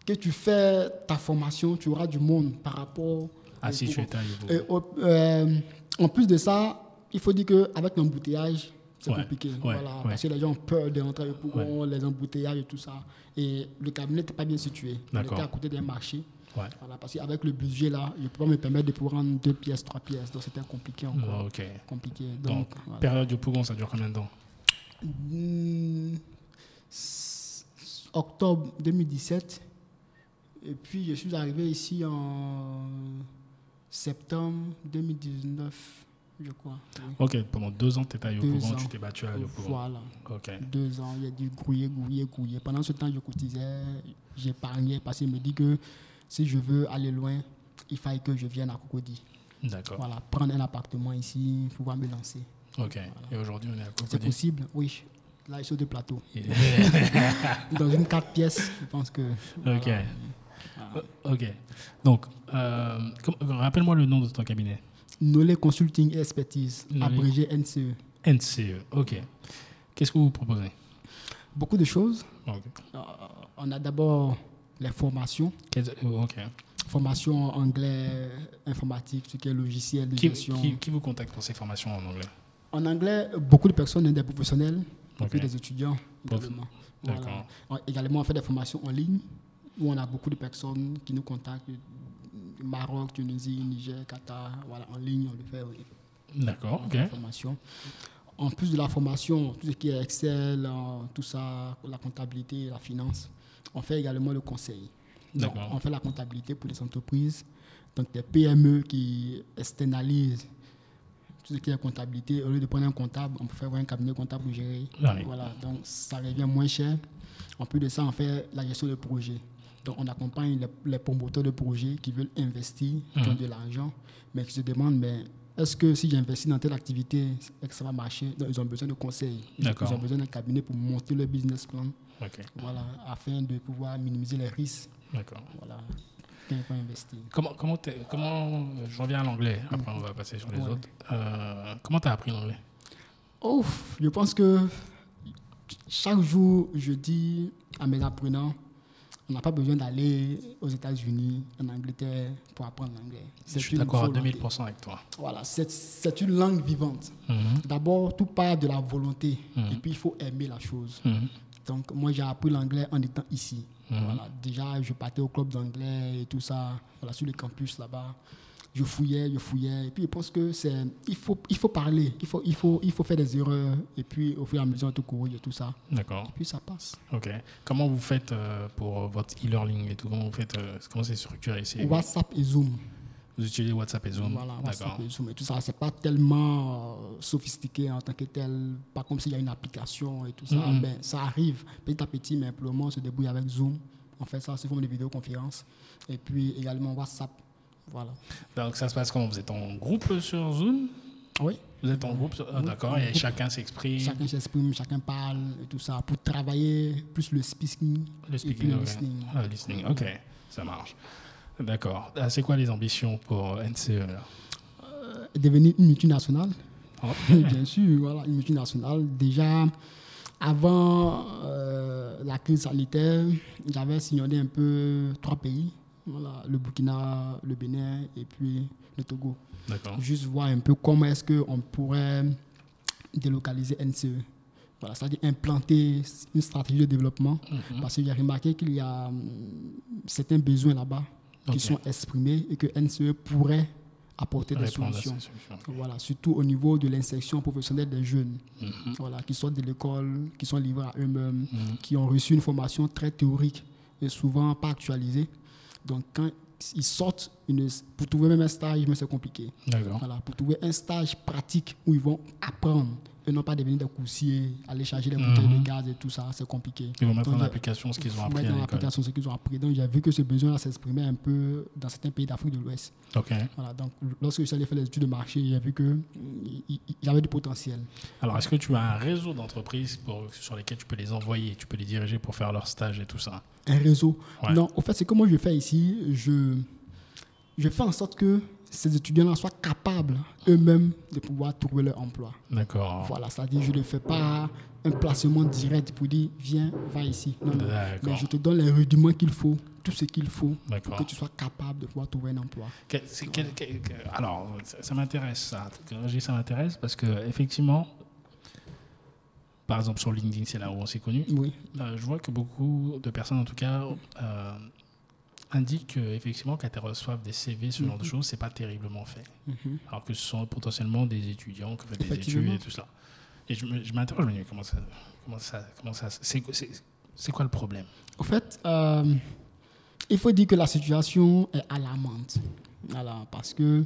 que tu fais ta formation, tu auras du monde par rapport Ah, si tu Yopougon. Et euh, en plus de ça, il faut dire qu'avec l'embouteillage, c'est Ouais, compliqué. ouais, voilà, ouais. Parce que les gens ont peur de rentrer au les embouteillages et tout ça. Et le cabinet n'était pas bien situé. On était à côté d'un marché. Ouais. Voilà, parce qu'avec le budget là, je ne peux pas me permettre de pouvoir rendre deux pièces, trois pièces. Donc c'était compliqué encore. Compliqué. Donc, Donc, voilà. période de Pougon, ça dure combien de temps? Hmm, octobre 2017. Et puis je suis arrivé ici en septembre 2019, je crois. Oui. Ok, pendant deux ans, tu étais à Yopougon, tu t'es battu à Yopougon. Voilà, Ok. deux ans, il y a du grouiller, grouiller, grouiller. Pendant ce temps, je cotisais, j'épargnais parce qu'il me dit que si je veux aller loin, il faille que je vienne à Cocody. D'accord. Voilà, prendre un appartement ici, pouvoir me lancer. Ok. Et aujourd'hui, on est à C'est Cocody. possible, oui. Là, sur deux plateaux. Et- <laughs> Dans une quatre pièces, je pense que. ok. voilà. Ok. Donc, euh, rappelle-moi le nom de ton cabinet. Nolé Consulting et Expertise, Nolé. abrégé NCE. NCE. Ok. Qu'est-ce que vous proposez? Beaucoup de choses. Ok. Euh, on a d'abord les formations. Quels- oh, ok. Formation en anglais, informatique, ce qui est logiciel de Qui, gestion. qui- qui vous contacte pour ces formations en anglais? En anglais, beaucoup de personnes, des professionnels, et Ok. puis des étudiants également. Voilà. On- Également, on fait des formations en ligne où on a beaucoup de personnes qui nous contactent du Maroc, Tunisie, Niger, Qatar, voilà, en ligne, on le fait. oui. D'accord. Ok. formation. En plus de la formation, tout ce qui est Excel, euh, tout ça, la comptabilité, la finance, on fait également le conseil. Donc, on fait la comptabilité pour les entreprises, donc des PME qui externalisent tout ce qui est comptabilité. Au lieu de prendre un comptable, on peut faire un cabinet comptable pour gérer. Ouais. Voilà, donc ça revient moins cher. En plus de ça, on fait la gestion de projet. Donc, on accompagne les, les promoteurs de projets qui veulent investir, qui ont Mhm. de l'argent, mais qui se demandent, mais est-ce que si j'investis dans telle activité, est-ce que ça va marcher? Donc, ils ont besoin de conseils. Ils, ont besoin d'un cabinet pour monter leur business plan, voilà, afin de pouvoir minimiser les risques, D'accord. voilà. Comment, comment, comment euh, je reviens à l'anglais, après on va passer sur les Ouais. autres. Euh, comment tu as appris l'anglais? Oh, je pense que chaque jour, je dis à mes apprenants, on n'a pas besoin d'aller aux États-Unis, en Angleterre, pour apprendre l'anglais. Je suis d'accord à volonté. 2000% avec toi. Voilà, c'est- une langue vivante. Mhm. D'abord, tout part de la volonté, Mhm. et puis il faut aimer la chose. Mhm. Donc, moi, j'ai appris l'anglais en étant ici. Voilà, déjà, je partais au club d'anglais et tout ça, voilà, sur le campus là-bas. Je fouillais, je fouillais. Et puis, je pense que c'est. Il faut, il faut parler, il faut, il, faut, il faut faire des erreurs. Et puis, au fur et à mesure, tout courir et tout ça. D'accord. Et puis, ça passe. Ok. Comment vous faites euh, pour votre e-learning et tout? Comment vous faites euh, Comment c'est structuré? C'est WhatsApp et Zoom. Vous utilisez WhatsApp et Zoom? Voilà, WhatsApp et Zoom et tout ça. C'est pas tellement euh, sophistiqué en tant que tel, pas comme s'il y a une application et tout ça. Mhm. Ben, ça arrive petit à petit, mais pour le moment, on se débrouille avec Zoom. On fait ça sous forme de vidéoconférence. Et puis également WhatsApp. Voilà. Donc ça se passe comment? Vous êtes en groupe sur Zoom? Oui. Vous êtes en groupe sur- ah, D'accord, et chacun s'exprime. Chacun s'exprime, chacun parle et tout ça pour travailler plus le speaking, Le et puis speaking, le ok. listening. Ah, listening, ok, ça marche. D'accord. Ah, c'est quoi les ambitions pour NCE là? Devenir une multinationale. Oh, <laughs> Bien sûr, voilà, une multinationale. Déjà, avant euh, la crise sanitaire, j'avais signalé un peu trois pays. Voilà, le Burkina, le Bénin et puis le Togo. Juste voir un peu comment est-ce qu'on pourrait délocaliser NCE. Voilà, c'est-à-dire implanter une stratégie de développement. Mhm. Parce que j'ai remarqué qu'il y a hum, certains besoins là-bas qui sont exprimés et que NCE pourrait apporter des solutions. Voilà, surtout au niveau de l'insertion professionnelle des jeunes, Mhm. voilà, qui sortent de l'école, qui sont livrés à eux-mêmes, Mhm. qui ont reçu une formation très théorique et souvent pas actualisée. Donc, quand ils sortent, une, pour trouver même un stage, mais c'est compliqué. Voilà, pour trouver un stage pratique où ils vont apprendre et non pas devenir des coursiers, aller charger des bouteilles Mhm. de gaz et tout ça, c'est compliqué. Ils vont mettre Donc, en j'ai- application ce qu'ils ont appris dans l'application ce qu'ils ont appris. Donc, j'ai vu que ce besoin-là s'exprimait un peu dans certains pays d'Afrique de l'Ouest. Ok. Voilà, donc, lorsque je suis allé faire les études de marché, j'ai vu qu'il il il y avait du potentiel. Alors, est-ce que tu as un réseau d'entreprises sur lesquelles tu peux les envoyer, tu peux les diriger pour faire leur stage et tout ça? Un réseau? Ouais. Non, au fait, c'est que moi je fais ici, je, je fais en sorte que ces étudiants-là soient capables eux-mêmes de pouvoir trouver leur emploi. D'accord. Voilà, c'est-à-dire je ne fais pas un placement direct pour dire viens, va ici. Non, non. Mais je te donne les rudiments qu'il faut, tout ce qu'il faut pour que tu sois capable de pouvoir trouver un emploi. Quel- c'est quel- quel- quel- alors, ça, ça m'intéresse ça. Ça m'intéresse parce que effectivement, par exemple sur LinkedIn, c'est là où on s'est connus. Oui, Euh, je vois que beaucoup de personnes, en tout cas, euh, indiquent que, effectivement quand elles reçoivent des CV, ce genre de choses, c'est pas terriblement fait. Mhm. Alors que ce sont potentiellement des étudiants qui font des études et tout ça. Et je m'interroge, je me dis, comment ça, comment ça, comment ça, c'est quoi le problème? Au fait, euh, il faut dire que la situation est alarmante. Voilà, parce que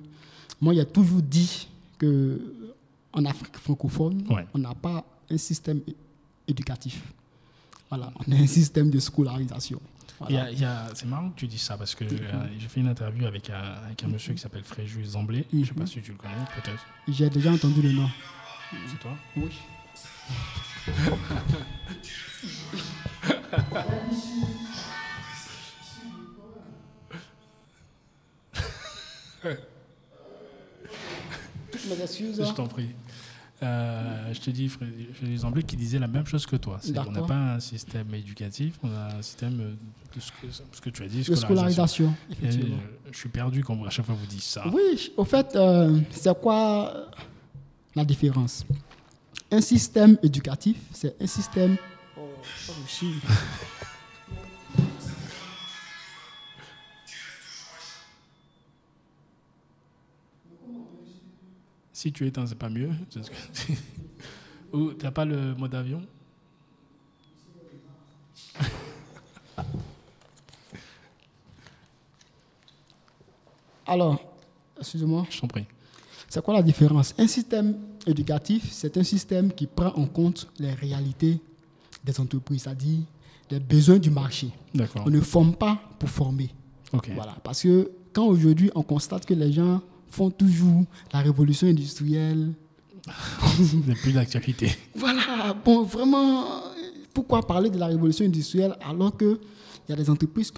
moi, il a toujours dit que en Afrique francophone, Ouais. on n'a pas un système éducatif. Voilà, on a un système de scolarisation. Voilà. C'est marrant que tu dis ça parce que euh, j'ai fait une interview avec un, avec un monsieur qui s'appelle Fréjus Zamblé. Je ne sais pas Mhm. si tu le connais, peut-être. J'ai déjà entendu le nom. C'est toi? Oui. <laughs> Je t'en prie. Euh, je te dis, Fré- Fréjus Zamblé qui disait la même chose que toi. C'est- On n'a pas un système éducatif, on a un système euh, de ce que, ce que tu as dit, De scolarisation. scolarisation, Et, effectivement. euh, je suis perdu quand à chaque fois vous dites ça. Oui, au fait, euh, c'est quoi la différence? Un système éducatif, c'est un système. Oh, oh, <laughs> Si tu éteins, c'est pas mieux. <laughs> Ou t'as pas le mode avion <laughs> Alors, excusez-moi, Je t'en prie. c'est quoi la différence? Un système éducatif, c'est un système qui prend en compte les réalités des entreprises, c'est-à-dire les besoins du marché. On ne forme pas pour former. Voilà, parce que quand aujourd'hui on constate que les gens font toujours la révolution industrielle, <laughs> a plus d'actualité. Voilà, bon, vraiment, pourquoi parler de la révolution industrielle alors qu'il y a des entreprises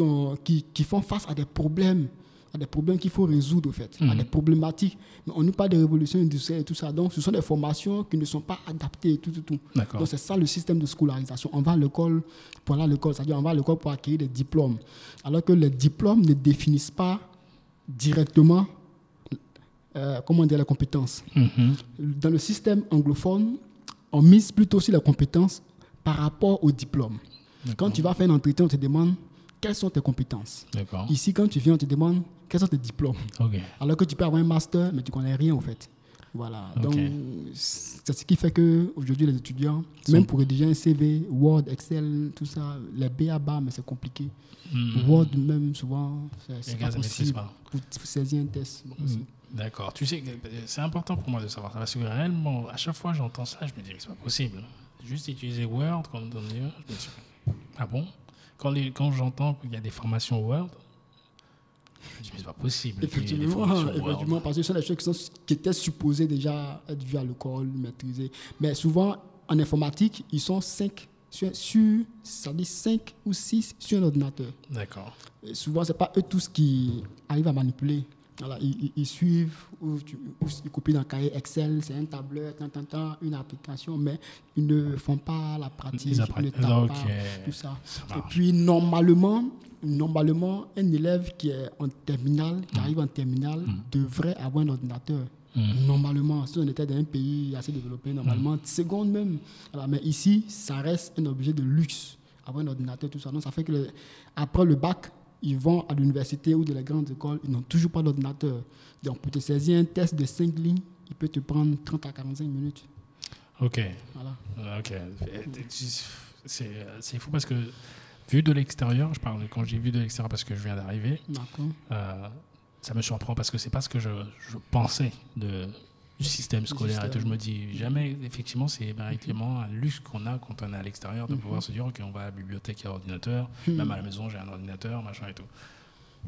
qui, qui font face à des problèmes, à des problèmes qu'il faut résoudre, au fait, à Mhm. des problématiques. Mais on nous parle de révolution industrielle et tout ça. Donc, ce sont des formations qui ne sont pas adaptées et tout, tout, tout. Donc, c'est ça le système de scolarisation. On va à l'école pour aller à l'école, c'est-à-dire on va à l'école pour acquérir des diplômes. Alors que les diplômes ne définissent pas directement, euh, comment dire, les compétences Mhm. dans le système anglophone, on mise plutôt sur les compétences par rapport au diplôme. Quand tu vas faire un entretien, on te demande quelles sont tes compétences. Ici, quand tu viens, on te demande quels sont tes diplômes. Alors que tu peux avoir un master, mais tu connais rien en fait. Voilà. Donc, c'est ce qui fait que aujourd'hui les étudiants, même pour rédiger un CV, Word, Excel, tout ça, les BABA, mais c'est compliqué. Mhm. Word, même, souvent, c'est- pas possible. Pour, saisir un test. D'accord. Tu sais, c'est important pour moi de savoir ça parce que réellement, à chaque fois que j'entends ça, je me dis mais c'est pas possible. Juste utiliser Word comme dans le je me dis, ah bon? Quand, les- quand j'entends qu'il y a des formations Word, je me dis mais c'est pas possible. Effectivement, effectivement, parce que ce sont des choses qui, sont- qui étaient supposées déjà être vues à l'école, maîtrisées. Mais souvent, en informatique, ils sont 5 sur, sur ça dit 5 ou 6 sur un ordinateur. D'accord. Et souvent, ce n'est pas eux tous qui arrivent à manipuler. Voilà, ils, suivent ou, ils copient dans le cahier Excel, c'est un tableur, tant, tant, tant, une application, mais ils ne font pas la pratique, Ils ne tapent pas, tout ça. Ça Et puis, normalement, normalement, un élève qui est en terminale, qui arrive en terminale, devrait avoir un ordinateur. Mm. Normalement, si on était dans un pays assez développé, normalement, seconde même. Voilà, mais ici, ça reste un objet de luxe, avoir un ordinateur, tout ça. Donc, ça fait que le- après le bac, ils vont à l'université ou dans les grandes écoles, ils n'ont toujours pas d'ordinateur. Donc, pour te saisir un test de 5 lignes, il peut te prendre 30 à 45 minutes. Ok. Voilà. Euh, Ok. C'est fou parce que vu de l'extérieur, je parle quand j'ai vu de l'extérieur parce que je viens d'arriver, euh, ça me surprend parce que c'est pas ce que je, je pensais de, du système scolaire. Et que je me dis jamais, effectivement, c'est véritablement un luxe qu'on a quand on est à l'extérieur de pouvoir se dire, ok, on va à la bibliothèque, il y a ordinateur, même à la maison, j'ai un ordinateur, machin et tout.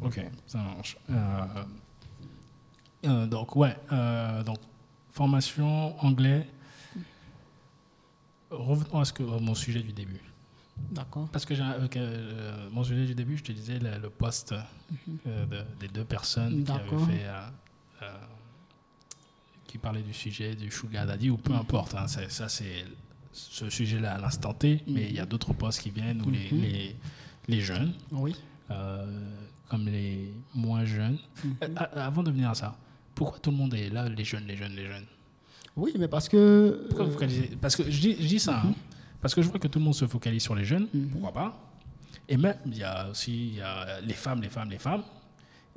Ok, ça marche. Euh, euh, donc, ouais, euh, donc, formation anglais. Revenons à, ce que, mon sujet du début. D'accord. Parce que euh, mon sujet du début, je te disais le, le poste euh, de- des deux personnes qui avaient fait, euh, qui parlaient du sujet du sugar daddy ou peu importe. hein, ça c'est ce sujet-là à l'instant T, mais il y a d'autres postes qui viennent où les, les, les jeunes, Oui. euh, comme les moins jeunes. Euh, a- avant de venir à ça, pourquoi tout le monde est là, les jeunes, les jeunes, les jeunes? Oui, mais parce que. pourquoi vous euh, focalisez Parce que je dis, je dis ça, hein, parce que je vois que tout le monde se focalise sur les jeunes, pourquoi pas? Et même, il y a aussi y a les femmes, les femmes, les femmes.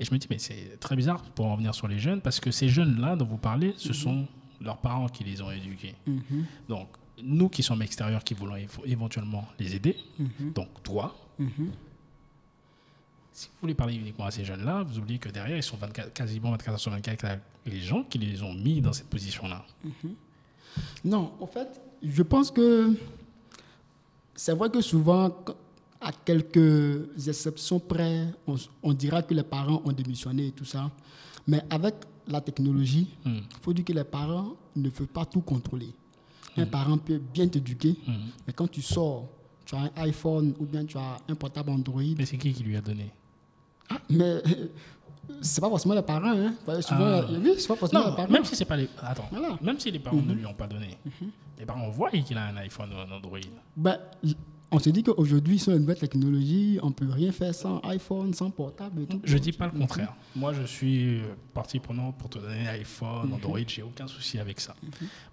Et je me dis, mais c'est très bizarre pour en revenir sur les jeunes, parce que ces jeunes-là dont vous parlez, ce sont leurs parents qui les ont éduqués. mhm, Donc, nous qui sommes extérieurs, qui voulons éventuellement les aider, mhm, donc toi, mhm. si vous voulez parler uniquement à ces jeunes-là, vous oubliez que derrière, ils sont 24, quasiment 24 heures sur 24 avec les gens qui les ont mis dans cette position-là. Non, en fait, je pense que c'est vrai que souvent, à quelques exceptions près, on, on dira que les parents ont démissionné et tout ça. Mais avec la technologie, il Hmm. faut dire que les parents ne peuvent pas tout contrôler. Un parent peut bien t'éduquer, Hmm. mais quand tu sors, tu as un iPhone ou bien tu as un portable Android, Mais c'est qui qui lui a donné? Ah, mais <laughs> c'est pas forcément les parents. Hein. Souvent, Ah. oui, c'est pas forcément les parents. même si c'est pas les. Attends. Voilà. Même si les parents ne lui ont pas donné, les parents voient qu'il a un iPhone ou un Android. Ben, on se dit qu'aujourd'hui, sur une nouvelle technologie, on peut rien faire sans iPhone, sans portable et tout. Je dis pas le contraire. Moi, je suis euh, partie prenante pour te donner iPhone, Mhm. Android, j'ai aucun souci avec ça.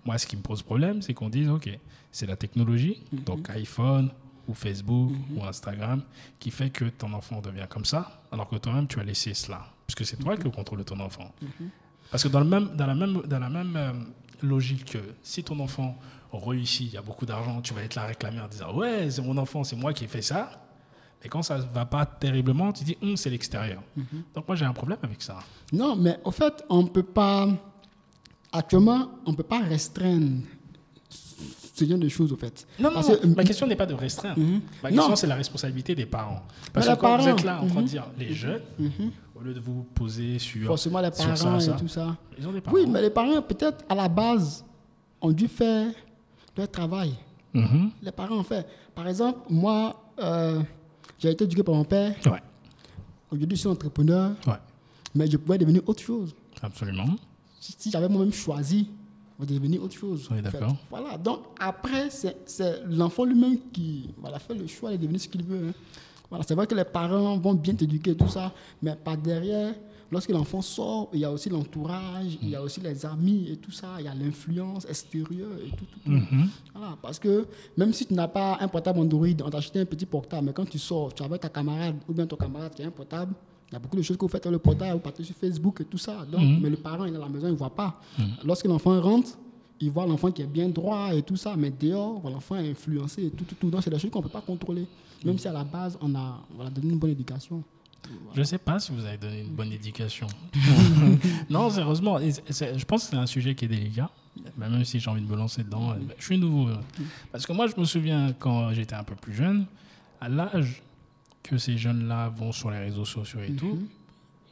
Moi, ce qui me pose problème, c'est qu'on dise, OK, c'est la technologie, Mhm. donc iPhone ou Facebook ou Instagram, qui fait que ton enfant devient comme ça, alors que toi-même, tu as laissé cela. Puisque c'est toi qui contrôle ton enfant. Mhm. Parce que dans, le même, dans la même, dans la même euh, logique que si ton enfant réussit, il y a beaucoup d'argent, tu vas être là réclamer en disant Ouais, c'est mon enfant, c'est moi qui ai fait ça. Mais quand ça ne va pas terriblement, tu dis Hum, C'est l'extérieur. Mhm. Donc moi, j'ai un problème avec ça. Non, mais au fait, on ne peut pas. Actuellement, on ne peut pas restreindre ce genre de choses, au fait. Non, non, Parce non, que- ma question n'est pas de restreindre. Mhm. Ma question, c'est la responsabilité des parents. Parce Mais que quand vous parents, êtes là en train de mhm. dire les jeunes, au lieu de vous poser sur. Forcément, les parents ça, ça, et tout ça. Ils ont des parents. Oui, mais les parents, peut-être à la base, ont dû faire leur travail. Mhm. Les parents ont fait. Par exemple, moi, euh, j'ai été éduqué par mon père. Ouais, Aujourd'hui, je suis entrepreneur, ouais, mais je pouvais devenir autre chose. absolument. si, si j'avais moi-même choisi de devenir autre chose. Oui, en fait. d'accord. Voilà. Donc après, c'est c'est l'enfant lui-même qui voilà, fait le choix de devenir ce qu'il veut. hein. Voilà, c'est vrai que les parents vont bien t'éduquer tout ça, mais par derrière, lorsque l'enfant sort, il y a aussi l'entourage, il y a aussi les amis et tout ça, il y a l'influence extérieure et tout. tout, tout. Mhm. Voilà, parce que même si tu n'as pas un portable Android, on t'a acheté un petit portable, mais quand tu sors, tu avec ta camarade ou bien ton camarade qui a un portable, Il y a beaucoup de choses que vous faites dans le portail, vous partagez sur Facebook et tout ça. Donc, Mhm. Mais le parent, il est à la maison, il ne voit pas. Lorsque l'enfant rentre, il voit l'enfant qui est bien droit et tout ça, mais dehors, l'enfant est influencé et tout, tout, tout. Donc, c'est des choses qu'on ne peut pas contrôler. Même si à la base, on a voilà, donné une bonne éducation. Je ne sais pas si vous avez donné une bonne éducation. <laughs> non, sérieusement, je pense que c'est un sujet qui est délicat, bah, même si j'ai envie de me lancer dedans. euh, Je suis nouveau. euh. Parce que moi, je me souviens quand j'étais un peu plus jeune, à l'âge que ces jeunes-là vont sur les réseaux sociaux et tout,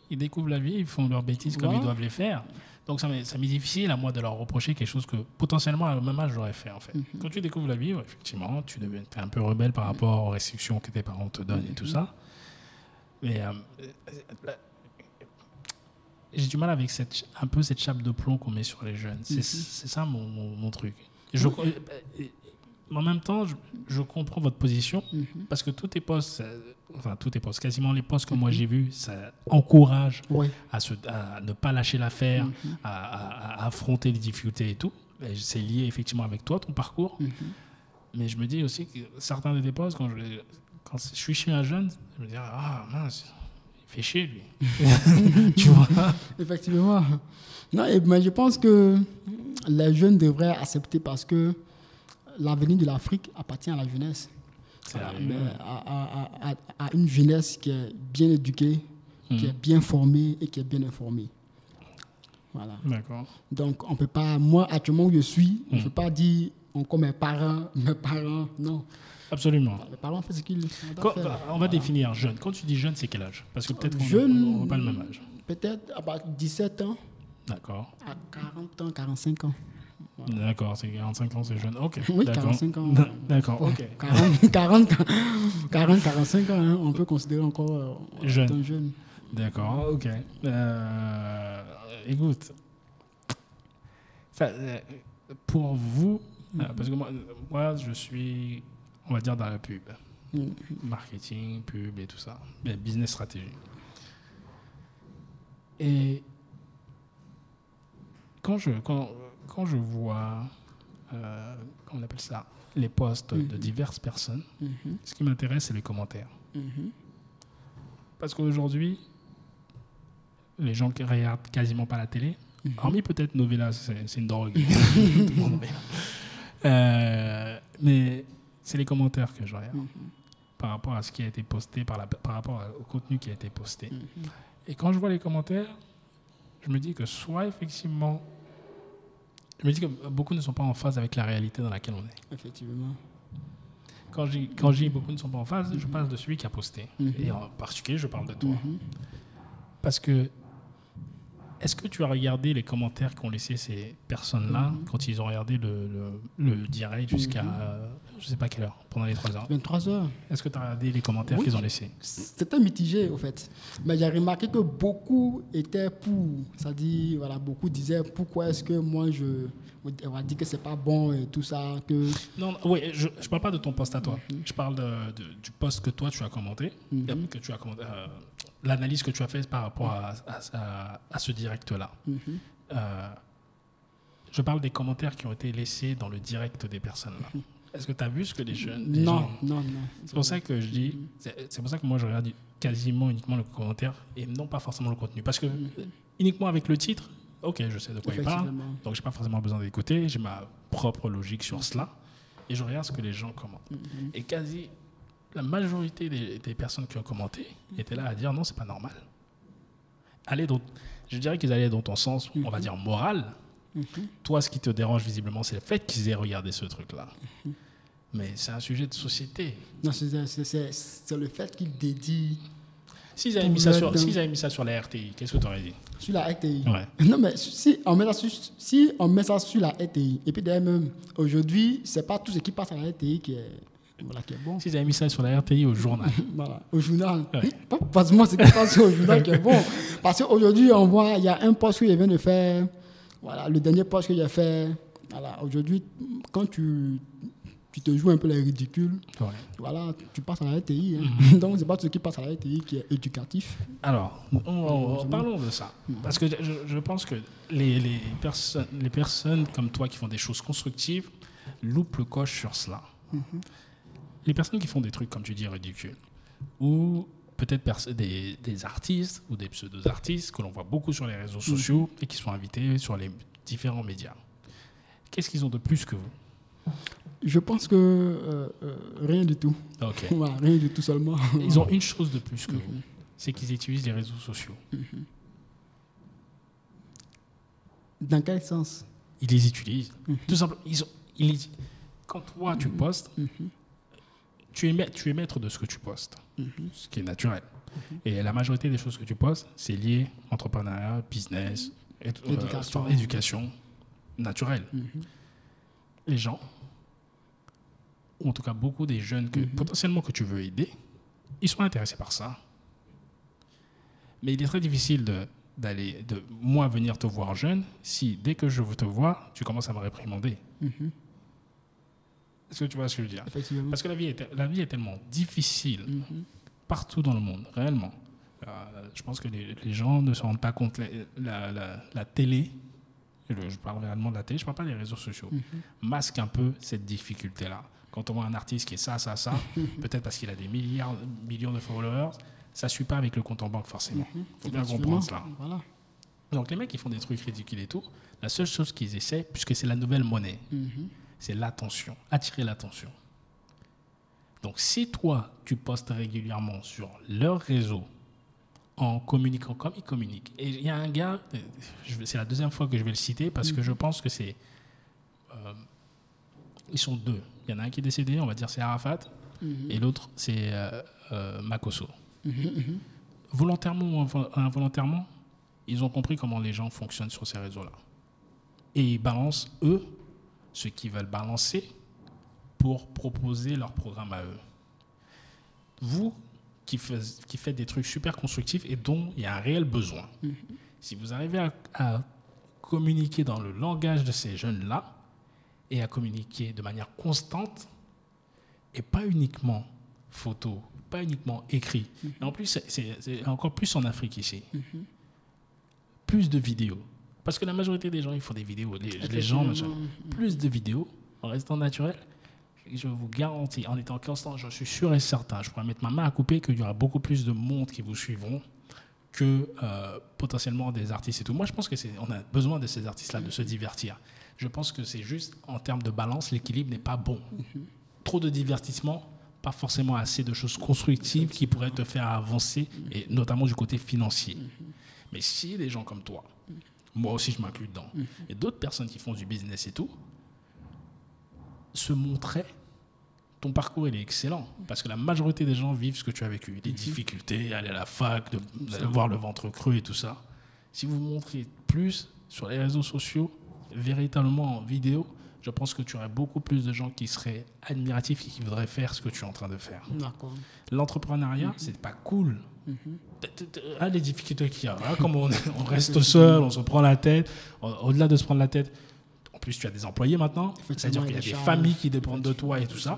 ils découvrent la vie, ils font leurs bêtises comme ils doivent les faire. Donc ça m'est difficile à moi de leur reprocher quelque chose que potentiellement à même âge j'aurais fait en fait. Quand tu découvres la vie, ouais, effectivement, tu deviens un peu rebelle par rapport aux restrictions que tes parents te donnent et tout ça. Mais euh, euh, j'ai du mal avec cette, un peu cette chape de plomb qu'on met sur les jeunes. C'est c'est ça mon, mon- mon truc. Je, euh, euh, en même temps, je, je comprends votre position parce que tous tes posts, euh, enfin tous tes posts, quasiment les posts que moi j'ai vus, ça encourage à, se, à ne pas lâcher l'affaire, à, à- à affronter les difficultés et tout. C'est lié effectivement avec toi, ton parcours. Mais je me dis aussi que certains de tes posts, quand je, quand je suis chez un jeune, je me dis Ah mince, il fait chier lui. <laughs> tu vois Effectivement. Non, et- mais je pense que les jeunes devraient accepter parce que l'avenir de l'Afrique appartient à la jeunesse. Mais à, à- à- à une jeunesse qui est bien éduquée, qui Mhm. est bien formée et qui est bien informée. Voilà. D'accord. Donc, on peut pas, moi, actuellement où je suis, on ne Mhm. peut pas dire encore mes parents, <laughs> mes parents, non. Absolument. Ce faire. bah, on va définir jeune. Quand tu dis jeune, c'est quel âge? Parce que peut-être qu'on n'a pas le même âge. Peut-être à partir de 17 ans D'accord. à 40 ans, 45 ans. D'accord, c'est 45 ans, c'est jeune. Ok. Oui, d'accord. 45 ans. D'accord, ok. 40, 40, 40, 45 ans, hein, on peut considérer encore euh, Jeune. D'accord, ok. Euh, écoute, ça, euh, pour vous, parce que moi, moi, je suis, on va dire, dans la pub, Mhm. marketing, pub et tout ça, mais business stratégie. Et quand je, quand, quand je vois, euh, comment on appelle ça, les posts de diverses personnes, Mhm, ce qui m'intéresse, c'est les commentaires. Parce qu'aujourd'hui, les gens qui regardent quasiment pas la télé, hormis peut-être Novella, c'est une drogue. <laughs> <laughs> Tout le monde regarde. Euh, mais c'est les commentaires que je regarde par rapport à ce qui a été posté, par, la, par rapport au contenu qui a été posté. Et quand je vois les commentaires, je me dis que soit effectivement, je me dis que beaucoup ne sont pas en phase avec la réalité dans laquelle on est. Effectivement. Quand j'ai quand j'ai beaucoup ne sont pas en phase, je parle de celui qui a posté. Et en particulier, je parle de toi. Parce que, est-ce que tu as regardé les commentaires qu'ont laissé ces personnes-là quand ils ont regardé le, le, le direct jusqu'à, euh, je sais pas quelle heure, pendant les 3 heures 23 heures. Est-ce que tu as regardé les commentaires Oui. qu'ils ont laissés C'était mitigé, au fait. Mais j'ai remarqué que beaucoup étaient pour. C'est-à-dire, voilà, beaucoup disaient pourquoi est-ce que moi, je. On va dire que c'est pas bon et tout ça. Que... Non, oui, je ne parle pas de ton post à toi. Je parle de- de- du post que toi, tu as commenté, Mhm. que tu as commenté, euh, l'analyse que tu as faite par rapport à, à- à- à ce direct-là. Mhm. Euh, je parle des commentaires qui ont été laissés dans le direct des personnes là. Est-ce que tu as vu ce que les jeunes. les Non, gens- non, non. C'est pour ça que je dis. C'est pour ça que moi, je regarde quasiment uniquement le commentaire et non pas forcément le contenu. Parce que euh, uniquement avec le titre, ok, je sais de quoi il parle. Donc, j'ai pas forcément besoin d'écouter. J'ai ma propre logique sur cela. Et je regarde ce que les gens commentent. Et quasi la majorité des, des personnes qui ont commenté étaient là à dire non, c'est pas normal. Aller dans, je dirais qu'ils allaient dans ton sens, on va dire moral. Toi, ce qui te dérange visiblement, c'est le fait qu'ils aient regardé ce truc-là. Mais c'est un sujet de société. Non, c'est- le fait qu'il dédie S'ils avaient, mis ça sur- avaient mis ça sur la RTI, qu'est-ce que tu aurais dit? Sur la RTI. Ouais. Non, mais si on, met ça sur, si on met ça sur la RTI, et puis d'ailleurs même, aujourd'hui, c'est pas tout ce qui passe à la RTI qui est, voilà, qui est bon. S'ils avaient mis ça sur la RTI au journal. <laughs> Voilà, au journal. Ouais. Pas forcément ce qui passe au journal qui est bon. <laughs> Parce qu'aujourd'hui, on voit, il y a un poste que je viens de faire. Voilà, le dernier poste que j'ai fait. Voilà, aujourd'hui, quand tu, tu te joues un peu les ridicules, Ouais. voilà, tu passes à la RTI. hein. Mhm. <laughs> Donc, c'est pas tout ce qui passe à la RTI qui est éducatif. Alors, on- on- on- parlons de ça. Parce que je, je pense que les, les, personnes, les personnes comme toi qui font des choses constructives loupent le coche sur cela. Les personnes qui font des trucs, comme tu dis, ridicules, ou peut-être des, des artistes ou des pseudo-artistes que l'on voit beaucoup sur les réseaux sociaux et qui sont invités sur les différents médias. Qu'est-ce qu'ils ont de plus que vous? Je pense que euh, euh, rien du tout. Voilà, <laughs> rien du tout seulement. Ils ont une chose de plus que vous, c'est qu'ils utilisent les réseaux sociaux. Dans quel sens? Ils les utilisent. Tout simplement. Ils ont, ils les- quand toi, tu postes, tu, es, ma- tu es maître de ce que tu postes, ce qui est naturel. Et la majorité des choses que tu postes, c'est lié entrepreneuriat, business, et- euh, Éducation. éducation naturelle. Les gens, ou en tout cas beaucoup des jeunes que potentiellement que tu veux aider, ils sont intéressés par ça. Mais il est très difficile de d'aller de moi venir te voir jeune si dès que je te voir, tu commences à me réprimander. Est-ce que tu vois ce que je veux dire? Parce que la vie est, la vie est tellement difficile partout dans le monde, réellement. Euh, je pense que les, les gens ne se rendent pas compte. La, la- la- la télé, le- je parle réellement de la télé, je ne parle pas des réseaux sociaux, masque un peu cette difficulté-là. Quand on voit un artiste qui est ça, ça, ça, <laughs> peut-être parce qu'il a des milliards, millions de followers, ça ne suit pas avec le compte en banque forcément. Il faut bien comprendre cela. Voilà. Donc les mecs qui font des trucs ridicules et tout, la seule chose qu'ils essaient, puisque c'est la nouvelle monnaie, c'est l'attention, attirer l'attention. Donc si toi, tu postes régulièrement sur leur réseau en communiquant comme ils communiquent, et il y a un gars, euh, c'est la deuxième fois que je vais le citer parce que je pense que c'est... euh, ils sont deux. Il y en a un qui est décédé, on va dire c'est Arafat, et l'autre c'est euh, euh, Makosso. Volontairement ou invo- involontairement, ils ont compris comment les gens fonctionnent sur ces réseaux-là. Et ils balancent, eux, ce qu'ils veulent balancer pour proposer leur programme à eux. Vous, qui, qui faites des trucs super constructifs et dont il y a un réel besoin, si vous arrivez à, à communiquer dans le langage de ces jeunes-là et à communiquer de manière constante et pas uniquement photo, pas uniquement écrit. Et en plus, c'est- encore plus en Afrique ici. Plus de vidéos. Parce que la majorité des gens, ils font des vidéos. Les, les gens, machin. plus de vidéos en restant naturel. Je vous garantis, en étant constant, je suis sûr et certain, je pourrais mettre ma main à couper qu'il y aura beaucoup plus de monde qui vous suivront que euh, potentiellement des artistes et tout. Moi, je pense que c'est, on a besoin de ces artistes-là de se divertir. Je pense que c'est juste en termes de balance, l'équilibre n'est pas bon. Trop de divertissement, pas forcément assez de choses constructives qui pourraient te faire avancer, et notamment du côté financier. Mais si des gens comme toi, moi aussi je m'inclus dedans, et d'autres personnes qui font du business et tout, se montraient, ton parcours il est excellent. Parce que la majorité des gens vivent ce que tu as vécu. Les difficultés, aller à la fac, de, de voir le ventre creux et tout ça. Si vous montrez plus sur les réseaux sociaux, véritablement en vidéo, je pense que tu aurais beaucoup plus de gens qui seraient admiratifs et qui voudraient faire ce que tu es en train de faire. L'entrepreneuriat, c'est pas cool. Ah, les difficultés qu'il y a. Ah, comme on, <laughs> on reste seul, on se prend la tête. Au- Au-delà de se prendre la tête, en plus, tu as des employés maintenant. C'est-à-dire qu'il y a des familles qui dépendent de toi et tout ça.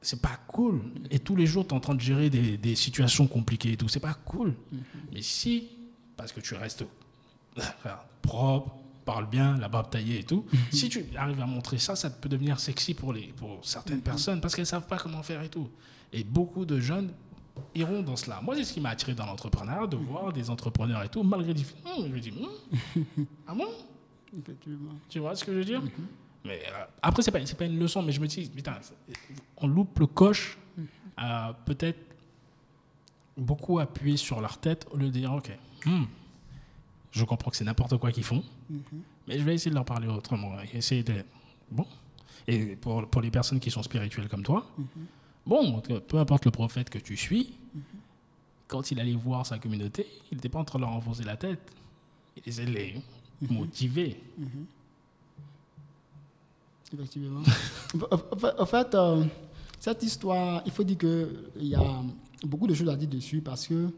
C'est pas cool. Et tous les jours, tu es en train de gérer des, des situations compliquées et tout. C'est pas cool. Mais si, parce que tu restes <laughs> propre, parle bien, la barbe taillée et tout, si tu arrives à montrer ça, ça peut devenir sexy pour, les, pour certaines personnes parce qu'elles savent pas comment faire et tout. Et beaucoup de jeunes iront dans cela. Moi, c'est ce qui m'a attiré dans l'entrepreneuriat, de voir des entrepreneurs et tout, malgré des... Je me dis, hum, <laughs> ah bon? Effectivement. Tu vois ce que je veux dire? Mais euh, après, c'est pas, c'est pas une leçon, mais je me dis, putain, on loupe le coche à peut-être beaucoup appuyer sur leur tête au lieu de dire, ok, hmm, je comprends que c'est n'importe quoi qu'ils font, mais je vais essayer de leur parler autrement, et essayer de... Bon. Et pour, pour les personnes qui sont spirituelles comme toi, bon, peu importe le prophète que tu suis, quand il allait voir sa communauté, il n'était pas en train de leur enfoncer la tête. Il les motiver. Effectivement. En fait- en fait, euh, cette histoire, il faut dire qu'il y a beaucoup de choses à dire dessus parce que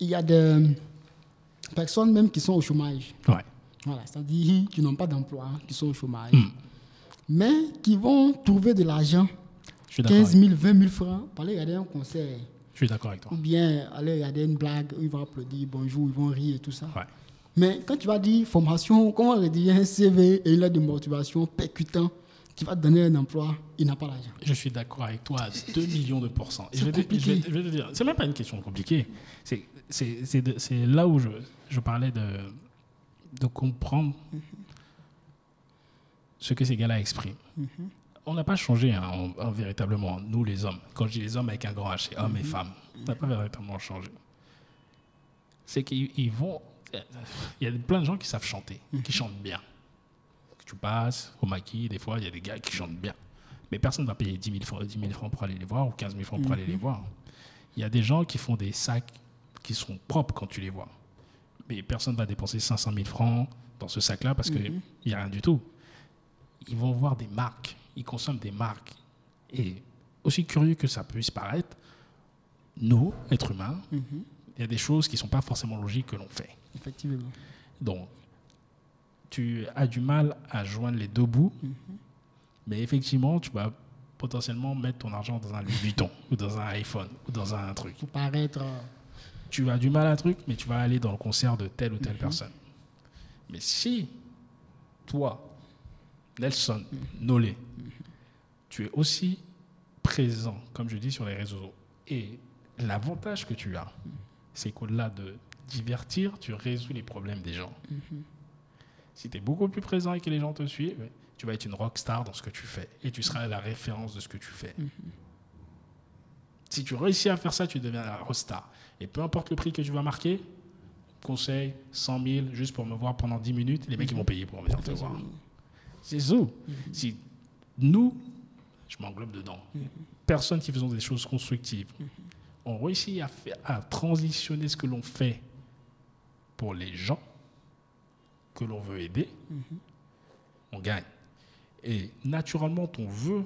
il y a des personnes même qui sont au chômage. Ouais. Voilà, c'est-à-dire qui n'ont pas d'emploi, qui sont au chômage. Mais qui vont trouver de l'argent. 15 avec- 000, 20 000 francs, pour aller regarder un concert. Je suis d'accord avec toi. Ou bien aller regarder une blague, où ils vont applaudir, bonjour, ils vont rire et tout ça. Ouais. Mais quand tu vas dire formation, comment rédiger un CV et une lettre de motivation percutant qui va te donner un emploi, il n'a pas l'argent. Je suis d'accord avec toi à 2 <laughs> millions de pourcents. C'est je vais te- compliqué. je vais te- je vais te dire, c'est même pas une question compliquée. C'est- C'est c'est de- c'est là où je, je parlais de, de comprendre ce que ces gars-là expriment. On n'a pas changé hein, en- en véritablement, nous les hommes. Quand je dis les hommes avec un grand H, c'est hommes et femmes. On n'a pas véritablement changé. C'est qu'ils ils vont. Il y a plein de gens qui savent chanter, qui chantent bien. Tu passes au maquis, des fois, il y a des gars qui chantent bien. Mais personne ne va payer 10 000, francs, 10 000 francs pour aller les voir ou 15 000 francs pour aller les voir. Il y a des gens qui font des sacs qui sont propres quand tu les vois. Mais personne ne va dépenser 500 000 francs dans ce sac-là parce qu'il n'y a rien du tout. Ils vont voir des marques, ils consomment des marques. Et aussi curieux que ça puisse paraître, nous, êtres humains, il y a des choses qui ne sont pas forcément logiques que l'on fait. Effectivement. Donc, tu as du mal à joindre les deux bouts, mais effectivement, tu vas potentiellement mettre ton argent dans un Louis Vuitton <laughs> ou dans un iPhone ou dans un truc. Pour paraître. euh, Tu as du mal à un truc, mais tu vas aller dans le concert de telle ou telle personne. Mais si toi, Nelson, Nolé, tu es aussi présent, comme je dis, sur les réseaux, et l'avantage que tu as, c'est qu'au-delà de divertir, tu résous les problèmes des gens. Si tu es beaucoup plus présent et que les gens te suivent, tu vas être une rockstar dans ce que tu fais et tu seras la référence de ce que tu fais. Si tu réussis à faire ça, tu deviens la rockstar. Et peu importe le prix que tu vas marquer, conseil, 100 000, juste pour me voir pendant 10 minutes, les mecs vont payer pour venir te voir. C'est ça. Si nous, je m'englobe dedans, personne qui faisons des choses constructives, on réussit à, faire, à transitionner ce que l'on fait pour les gens que l'on veut aider, on gagne. Et naturellement, ton vœu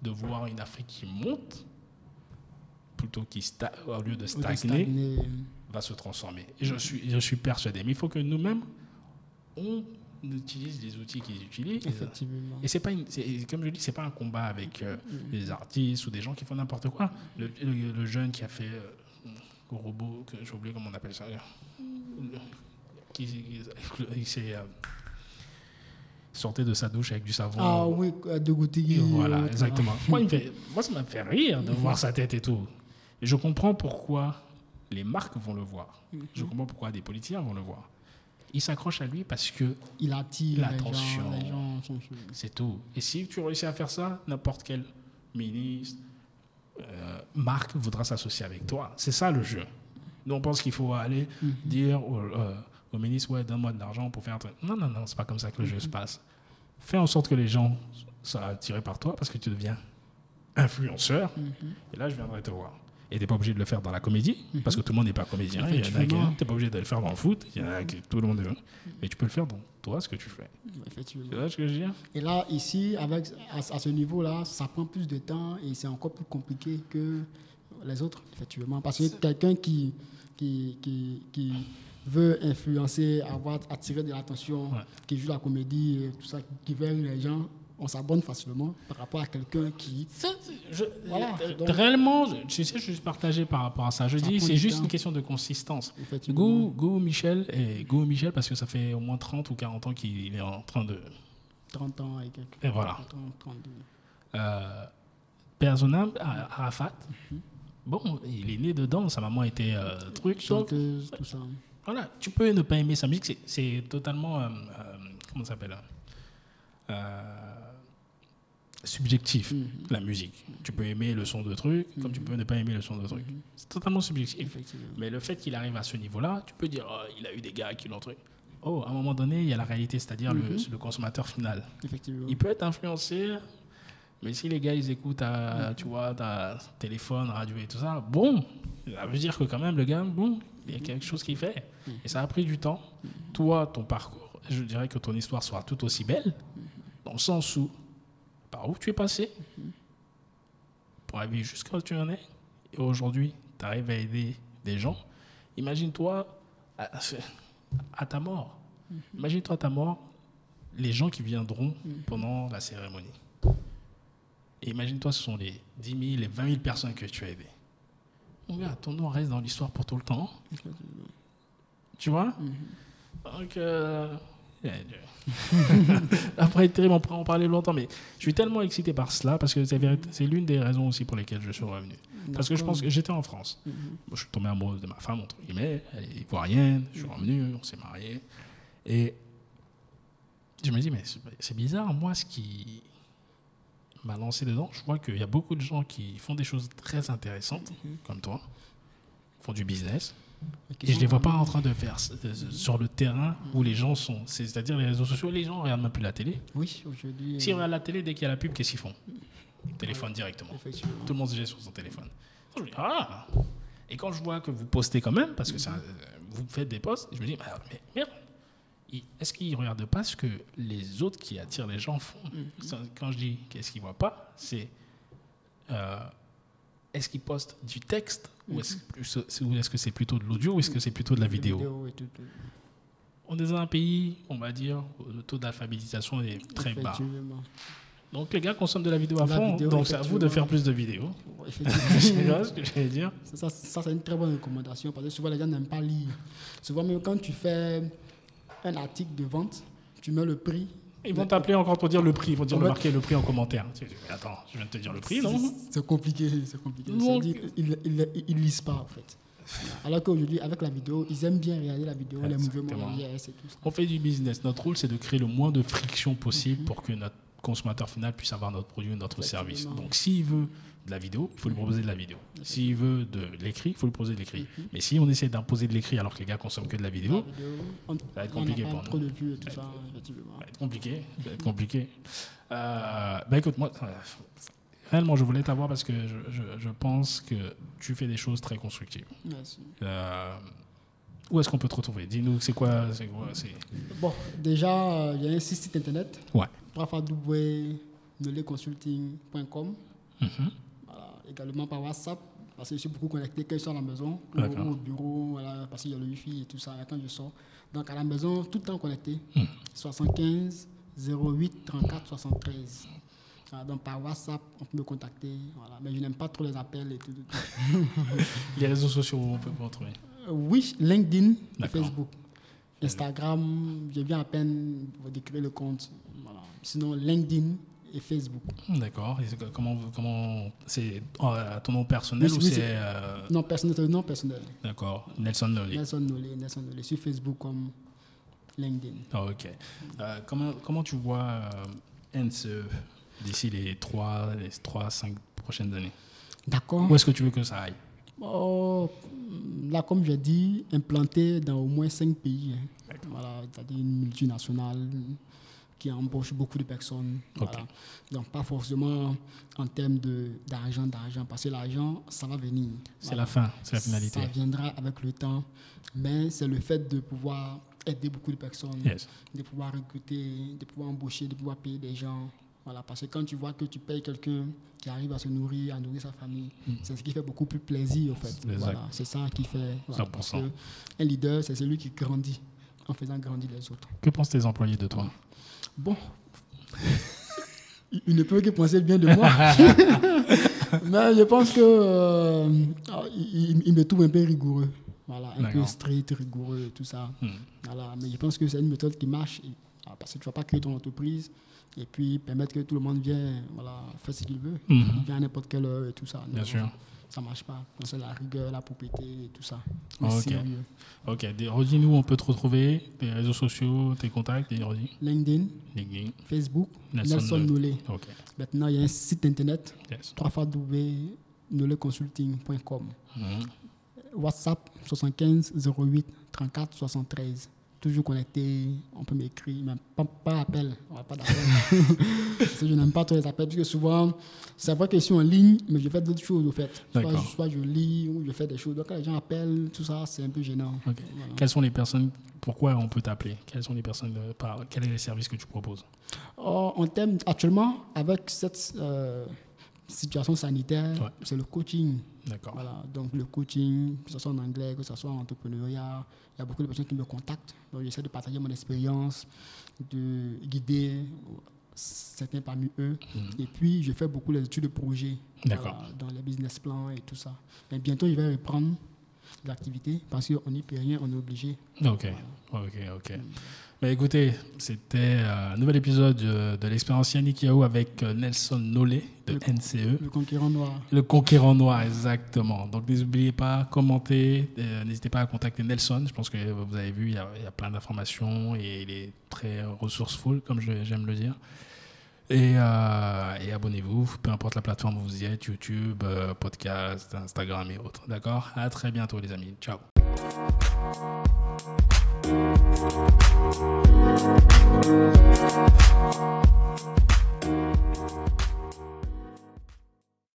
de voir une Afrique qui monte, plutôt de au lieu de stagner, stagner. va se transformer. Et je suis, je suis persuadé. Mais il faut que nous-mêmes, on utilise les outils qu'ils utilisent. Effectivement. Et c'est pas une- comme je dis, c'est pas un combat avec euh, des artistes ou des gens qui font n'importe quoi. Le, le- le jeune qui a fait euh, le robot, que j'ai oublié comment on appelle ça. euh, Qui, s'est euh, sortait de sa douche avec du savon. Ah oui, de Goutigi. Voilà, exactement. Moi, fait- ça m'a fait rire de voir sa tête et tout. Et je comprends pourquoi les marques vont le voir. Je comprends pourquoi des politiciens vont le voir. Ils s'accrochent à lui parce que Il attire L'attention. c'est tout. Et si tu réussis à faire ça, n'importe quel ministre, euh, marque voudra s'associer avec toi. C'est ça le jeu. Nous, on pense qu'il faut aller dire au, euh, au ministre, ouais, donne-moi de l'argent pour faire un truc. Non, non, non, c'est pas comme ça que le jeu se passe. Fais en sorte que les gens soient attirés par toi parce que tu deviens influenceur. Et là, je viendrai te voir. Et tu n'es pas obligé de le faire dans la comédie, parce que tout le monde n'est pas comédien. Qui- Effectivement. t'es pas obligé de le faire dans le foot. Il y en a qui, tout le monde est. Mais tu peux le faire dans toi, ce que tu fais. Effectivement. Tu vois ce que je veux dire? Et là, ici, avec, à, à ce niveau-là, ça prend plus de temps et c'est encore plus compliqué que les autres, effectivement. Parce que quelqu'un qui, qui, qui, qui veut influencer, avoir attirer de l'attention, Ouais. qui joue la comédie, tout ça, qui veut les gens, on s'abonne facilement par rapport à quelqu'un qui. Je- Voilà, euh, donc- réellement, je, tu sais, je suis partagé par rapport à ça. Je Ça dis, c'est juste temps. une question de consistance. Go, go Michel, et go Michel, parce que ça fait au moins 30 ou 40 ans qu'il est en train de. 30 ans et quelques. Et voilà. 30, 32. Euh, Persona, Arafat, bon, il est né dedans, sa maman était euh, truc. donc, Chanteuse, tout ça. voilà, tu peux ne pas aimer sa musique, c'est- c'est totalement. euh, euh, comment ça s'appelle euh, Subjectif, la musique. Tu peux aimer le son de truc, comme tu peux ne pas aimer le son de truc. C'est totalement subjectif. Mais le fait qu'il arrive à ce niveau-là, tu peux dire, oh, il a eu des gars qui l'ont truc. Oh, à un moment donné, il y a la réalité, c'est-à-dire le, le consommateur final. Effectivement. Il peut être influencé, mais si les gars, ils écoutent, à, tu vois, ta téléphone, radio et tout ça, bon, ça veut dire que quand même, le gars, bon, il y a quelque chose qu'il fait. Et ça a pris du temps. Toi, ton parcours, je dirais que ton histoire sera tout aussi belle, dans le sens où, par où tu es passé, pour arriver jusqu'à où tu en es, et aujourd'hui, tu arrives à aider des gens. Imagine-toi à, à ta mort. Imagine-toi à ta mort, les gens qui viendront pendant la cérémonie. Et imagine-toi, ce sont les 10 000, les 20 000 personnes que tu as aidées. Mon gars, ton nom reste dans l'histoire pour tout le temps. Tu vois? Donc, euh, <laughs> <laughs> Va être terrible, on pourra en parler longtemps, mais je suis tellement excité par cela parce que c'est l'une des raisons aussi pour lesquelles je suis revenu. Parce que je pense que j'étais en France. Mhm. Je suis tombé amoureux de ma femme, entre guillemets. Elle est ivoirienne. Je suis revenu, on s'est mariés. Et je me dis, mais c'est- bizarre, moi, ce qui m'a lancé dedans, je vois qu'il y a beaucoup de gens qui font des choses très intéressantes, comme toi, font du business. Et je les vois pas en train de faire de- sur le terrain où les gens sont. C'est- C'est-à-dire les réseaux sociaux, les gens ne regardent même plus la télé. Oui, aujourd'hui. S'ils euh, regardent la télé, dès qu'il y a la pub, qu'est-ce qu'ils font? Téléphone directement. Tout le monde se jette sur son téléphone. Je me dis, ah Et quand je vois que vous postez quand même, parce que ça, euh, vous faites des posts, je me dis, ah, mais merde, est-ce qu'ils ne regardent pas ce que les autres qui attirent les gens font? Ça, Quand je dis qu'est-ce qu'ils ne voient pas, c'est euh, est-ce qu'ils postent du texte ou est-ce que- ou est-ce que c'est plutôt de l'audio ou est-ce que c'est plutôt de la vidéo? Et tout, tout. On est dans un pays, on va dire, où le taux d'alphabétisation est très bas. Donc les gars consomment de la vidéo à La fond, vidéo, donc c'est à vous de faire plus de vidéos. <laughs> Effectivement. C'est vrai ce que j'allais dire. Ça, ça, ça, c'est une très bonne recommandation parce que souvent les gens n'aiment pas lire. Souvent, même quand tu fais un article de vente, tu mets le prix. Ils vont t'appeler encore pour dire le prix, ils vont dire En le fait- marquer le prix en commentaire. Tu dis, mais attends, je viens de te dire le prix, non C'est- compliqué, c'est compliqué. Donc- Ils ils- ils lisent pas en fait. Alors qu'aujourd'hui, avec la vidéo, ils aiment bien regarder la vidéo, les mouvements, Exactement. les yes et tout ça. On fait du business. Notre rôle, c'est de créer le moins de friction possible pour que notre consommateur final puisse avoir notre produit, notre service. Donc, s'il veut de la vidéo, il faut lui proposer de la vidéo. S'il veut de l'écrit, il faut lui proposer de l'écrit. Mais si on essaie d'imposer de l'écrit alors que les gars consomment que de la vidéo, La vidéo, on, va être compliqué pour nous. trop de vues et tout ça, ça va être compliqué. Ça va être compliqué. Euh, bah écoute, moi, euh, réellement, je voulais t'avoir parce que je, je- je pense que tu fais des choses très constructives. Merci. Euh, où est-ce qu'on peut te retrouver? Dis-nous, c'est quoi, c'est quoi c'est- Bon, déjà, euh, il y a un site internet, Ouais. www.neleconsulting.com. Mhm. Voilà, également par WhatsApp, parce que je suis beaucoup connecté quand je suis à la maison ou, au bureau, voilà, parce qu'il y a le Wi-Fi et tout ça quand je sors. Donc à la maison, tout le temps connecté. Hmm. 75 08 34 73. Voilà, donc par WhatsApp, on peut me contacter. Voilà, mais je n'aime pas trop les appels et tout. tout. <laughs> Les réseaux sociaux, où on peut vous retrouver Euh, oui, LinkedIn. Facebook. Instagram, je viens à peine de créer le compte. Voilà. Sinon, LinkedIn et Facebook. D'accord. Comment, comment c'est euh, ton nom personnel Oui, ou c'est euh, Non personnel, nom personnel. d'accord Nelson Nolly. Nelson Nolé, Nelson Nolé, sur Facebook comme LinkedIn. Ah, ok. Euh, comment comment tu vois euh, NCE d'ici les 3 les 3 5 prochaines années? D'accord. Où est-ce que tu veux que ça aille? Oh, là, comme j'ai dit, implanté dans au moins cinq pays. hein. Voilà, c'est-à-dire une multinationale qui embauche beaucoup de personnes. Voilà. Donc, pas forcément en termes d'argent, d'argent, parce que l'argent, ça va venir. C'est Voilà. la fin, c'est la finalité. Ça viendra avec le temps, mais c'est le fait de pouvoir aider beaucoup de personnes, Yes. de pouvoir recruter, de pouvoir embaucher, de pouvoir payer des gens. Voilà, parce que quand tu vois que tu payes quelqu'un qui arrive à se nourrir, à nourrir sa famille, c'est ce qui fait beaucoup plus plaisir, en fait. Voilà, c'est ça qui fait. voilà, parce 100%. que un leader, c'est celui qui grandit en faisant grandir les autres. Que pensent tes employés de toi? Bon, <laughs> il ne peut que penser bien de moi. <laughs> Mais je pense que euh, ah, il, me trouve un peu rigoureux. Voilà, un peu strict, rigoureux et tout ça. Hmm. Voilà, mais je pense que c'est une méthode qui marche. et- ah, parce que tu ne vas pas créer ton entreprise et puis permettre que tout le monde vienne voilà, faire ce qu'il veut. Mhm. Il vient à n'importe quelle heure et tout ça. Bien Non, sûr. Ça ne marche pas. C'est la rigueur, la propriété et tout ça. Le ok. sérieux. Ok, des- redis-nous où on peut te retrouver, tes réseaux sociaux, tes contacts, redis. LinkedIn, LinkedIn. Facebook, Nelson Nelson, Nolé. Ok, Maintenant, il y a un site internet yes. www.noleconsulting.com. Mhm. WhatsApp 75 08 34 73. Toujours connecté, on peut m'écrire, mais pas, pas appel, on va pas d'appel. <laughs> Je n'aime pas trop les appels, parce que souvent, c'est vrai que je suis en ligne, mais je fais d'autres choses au fait. Soit, je lis ou je fais des choses. Donc quand les gens appellent, tout ça, c'est un peu gênant. Voilà. Quelles sont les personnes, pourquoi on peut t'appeler? Quelles sont les personnes, euh, par, quels sont les services que tu proposes? Oh, en termes, actuellement, avec cette euh, situation sanitaire, Ouais. c'est le coaching. D'accord. Voilà, donc le coaching, que ce soit en anglais, que ce soit en entrepreneuriat, il y a beaucoup de personnes qui me contactent. Donc j'essaie de partager mon expérience, de guider certains parmi eux. Et puis je fais beaucoup les études de projet voilà, dans les business plans et tout ça. Mais bientôt je vais reprendre l'activité parce qu'on n'y peut rien, on est obligé. Ok, ok, ok. Bah, écoutez, c'était un nouvel épisode de, l'expérience Yannick Yahoo avec Nelson Nolé de NCE. Le conquérant noir. Le conquérant noir, exactement. Donc n'oubliez pas, commentez, n'hésitez pas à contacter Nelson. Je pense que vous avez vu, il y a, il y a plein d'informations et il est très resourceful, comme j'aime le dire. Euh, et, abonnez-vous, peu importe la plateforme où vous y êtes, YouTube, euh, podcast, Instagram et autres. D'accord? À très bientôt les amis. Ciao. Thank you.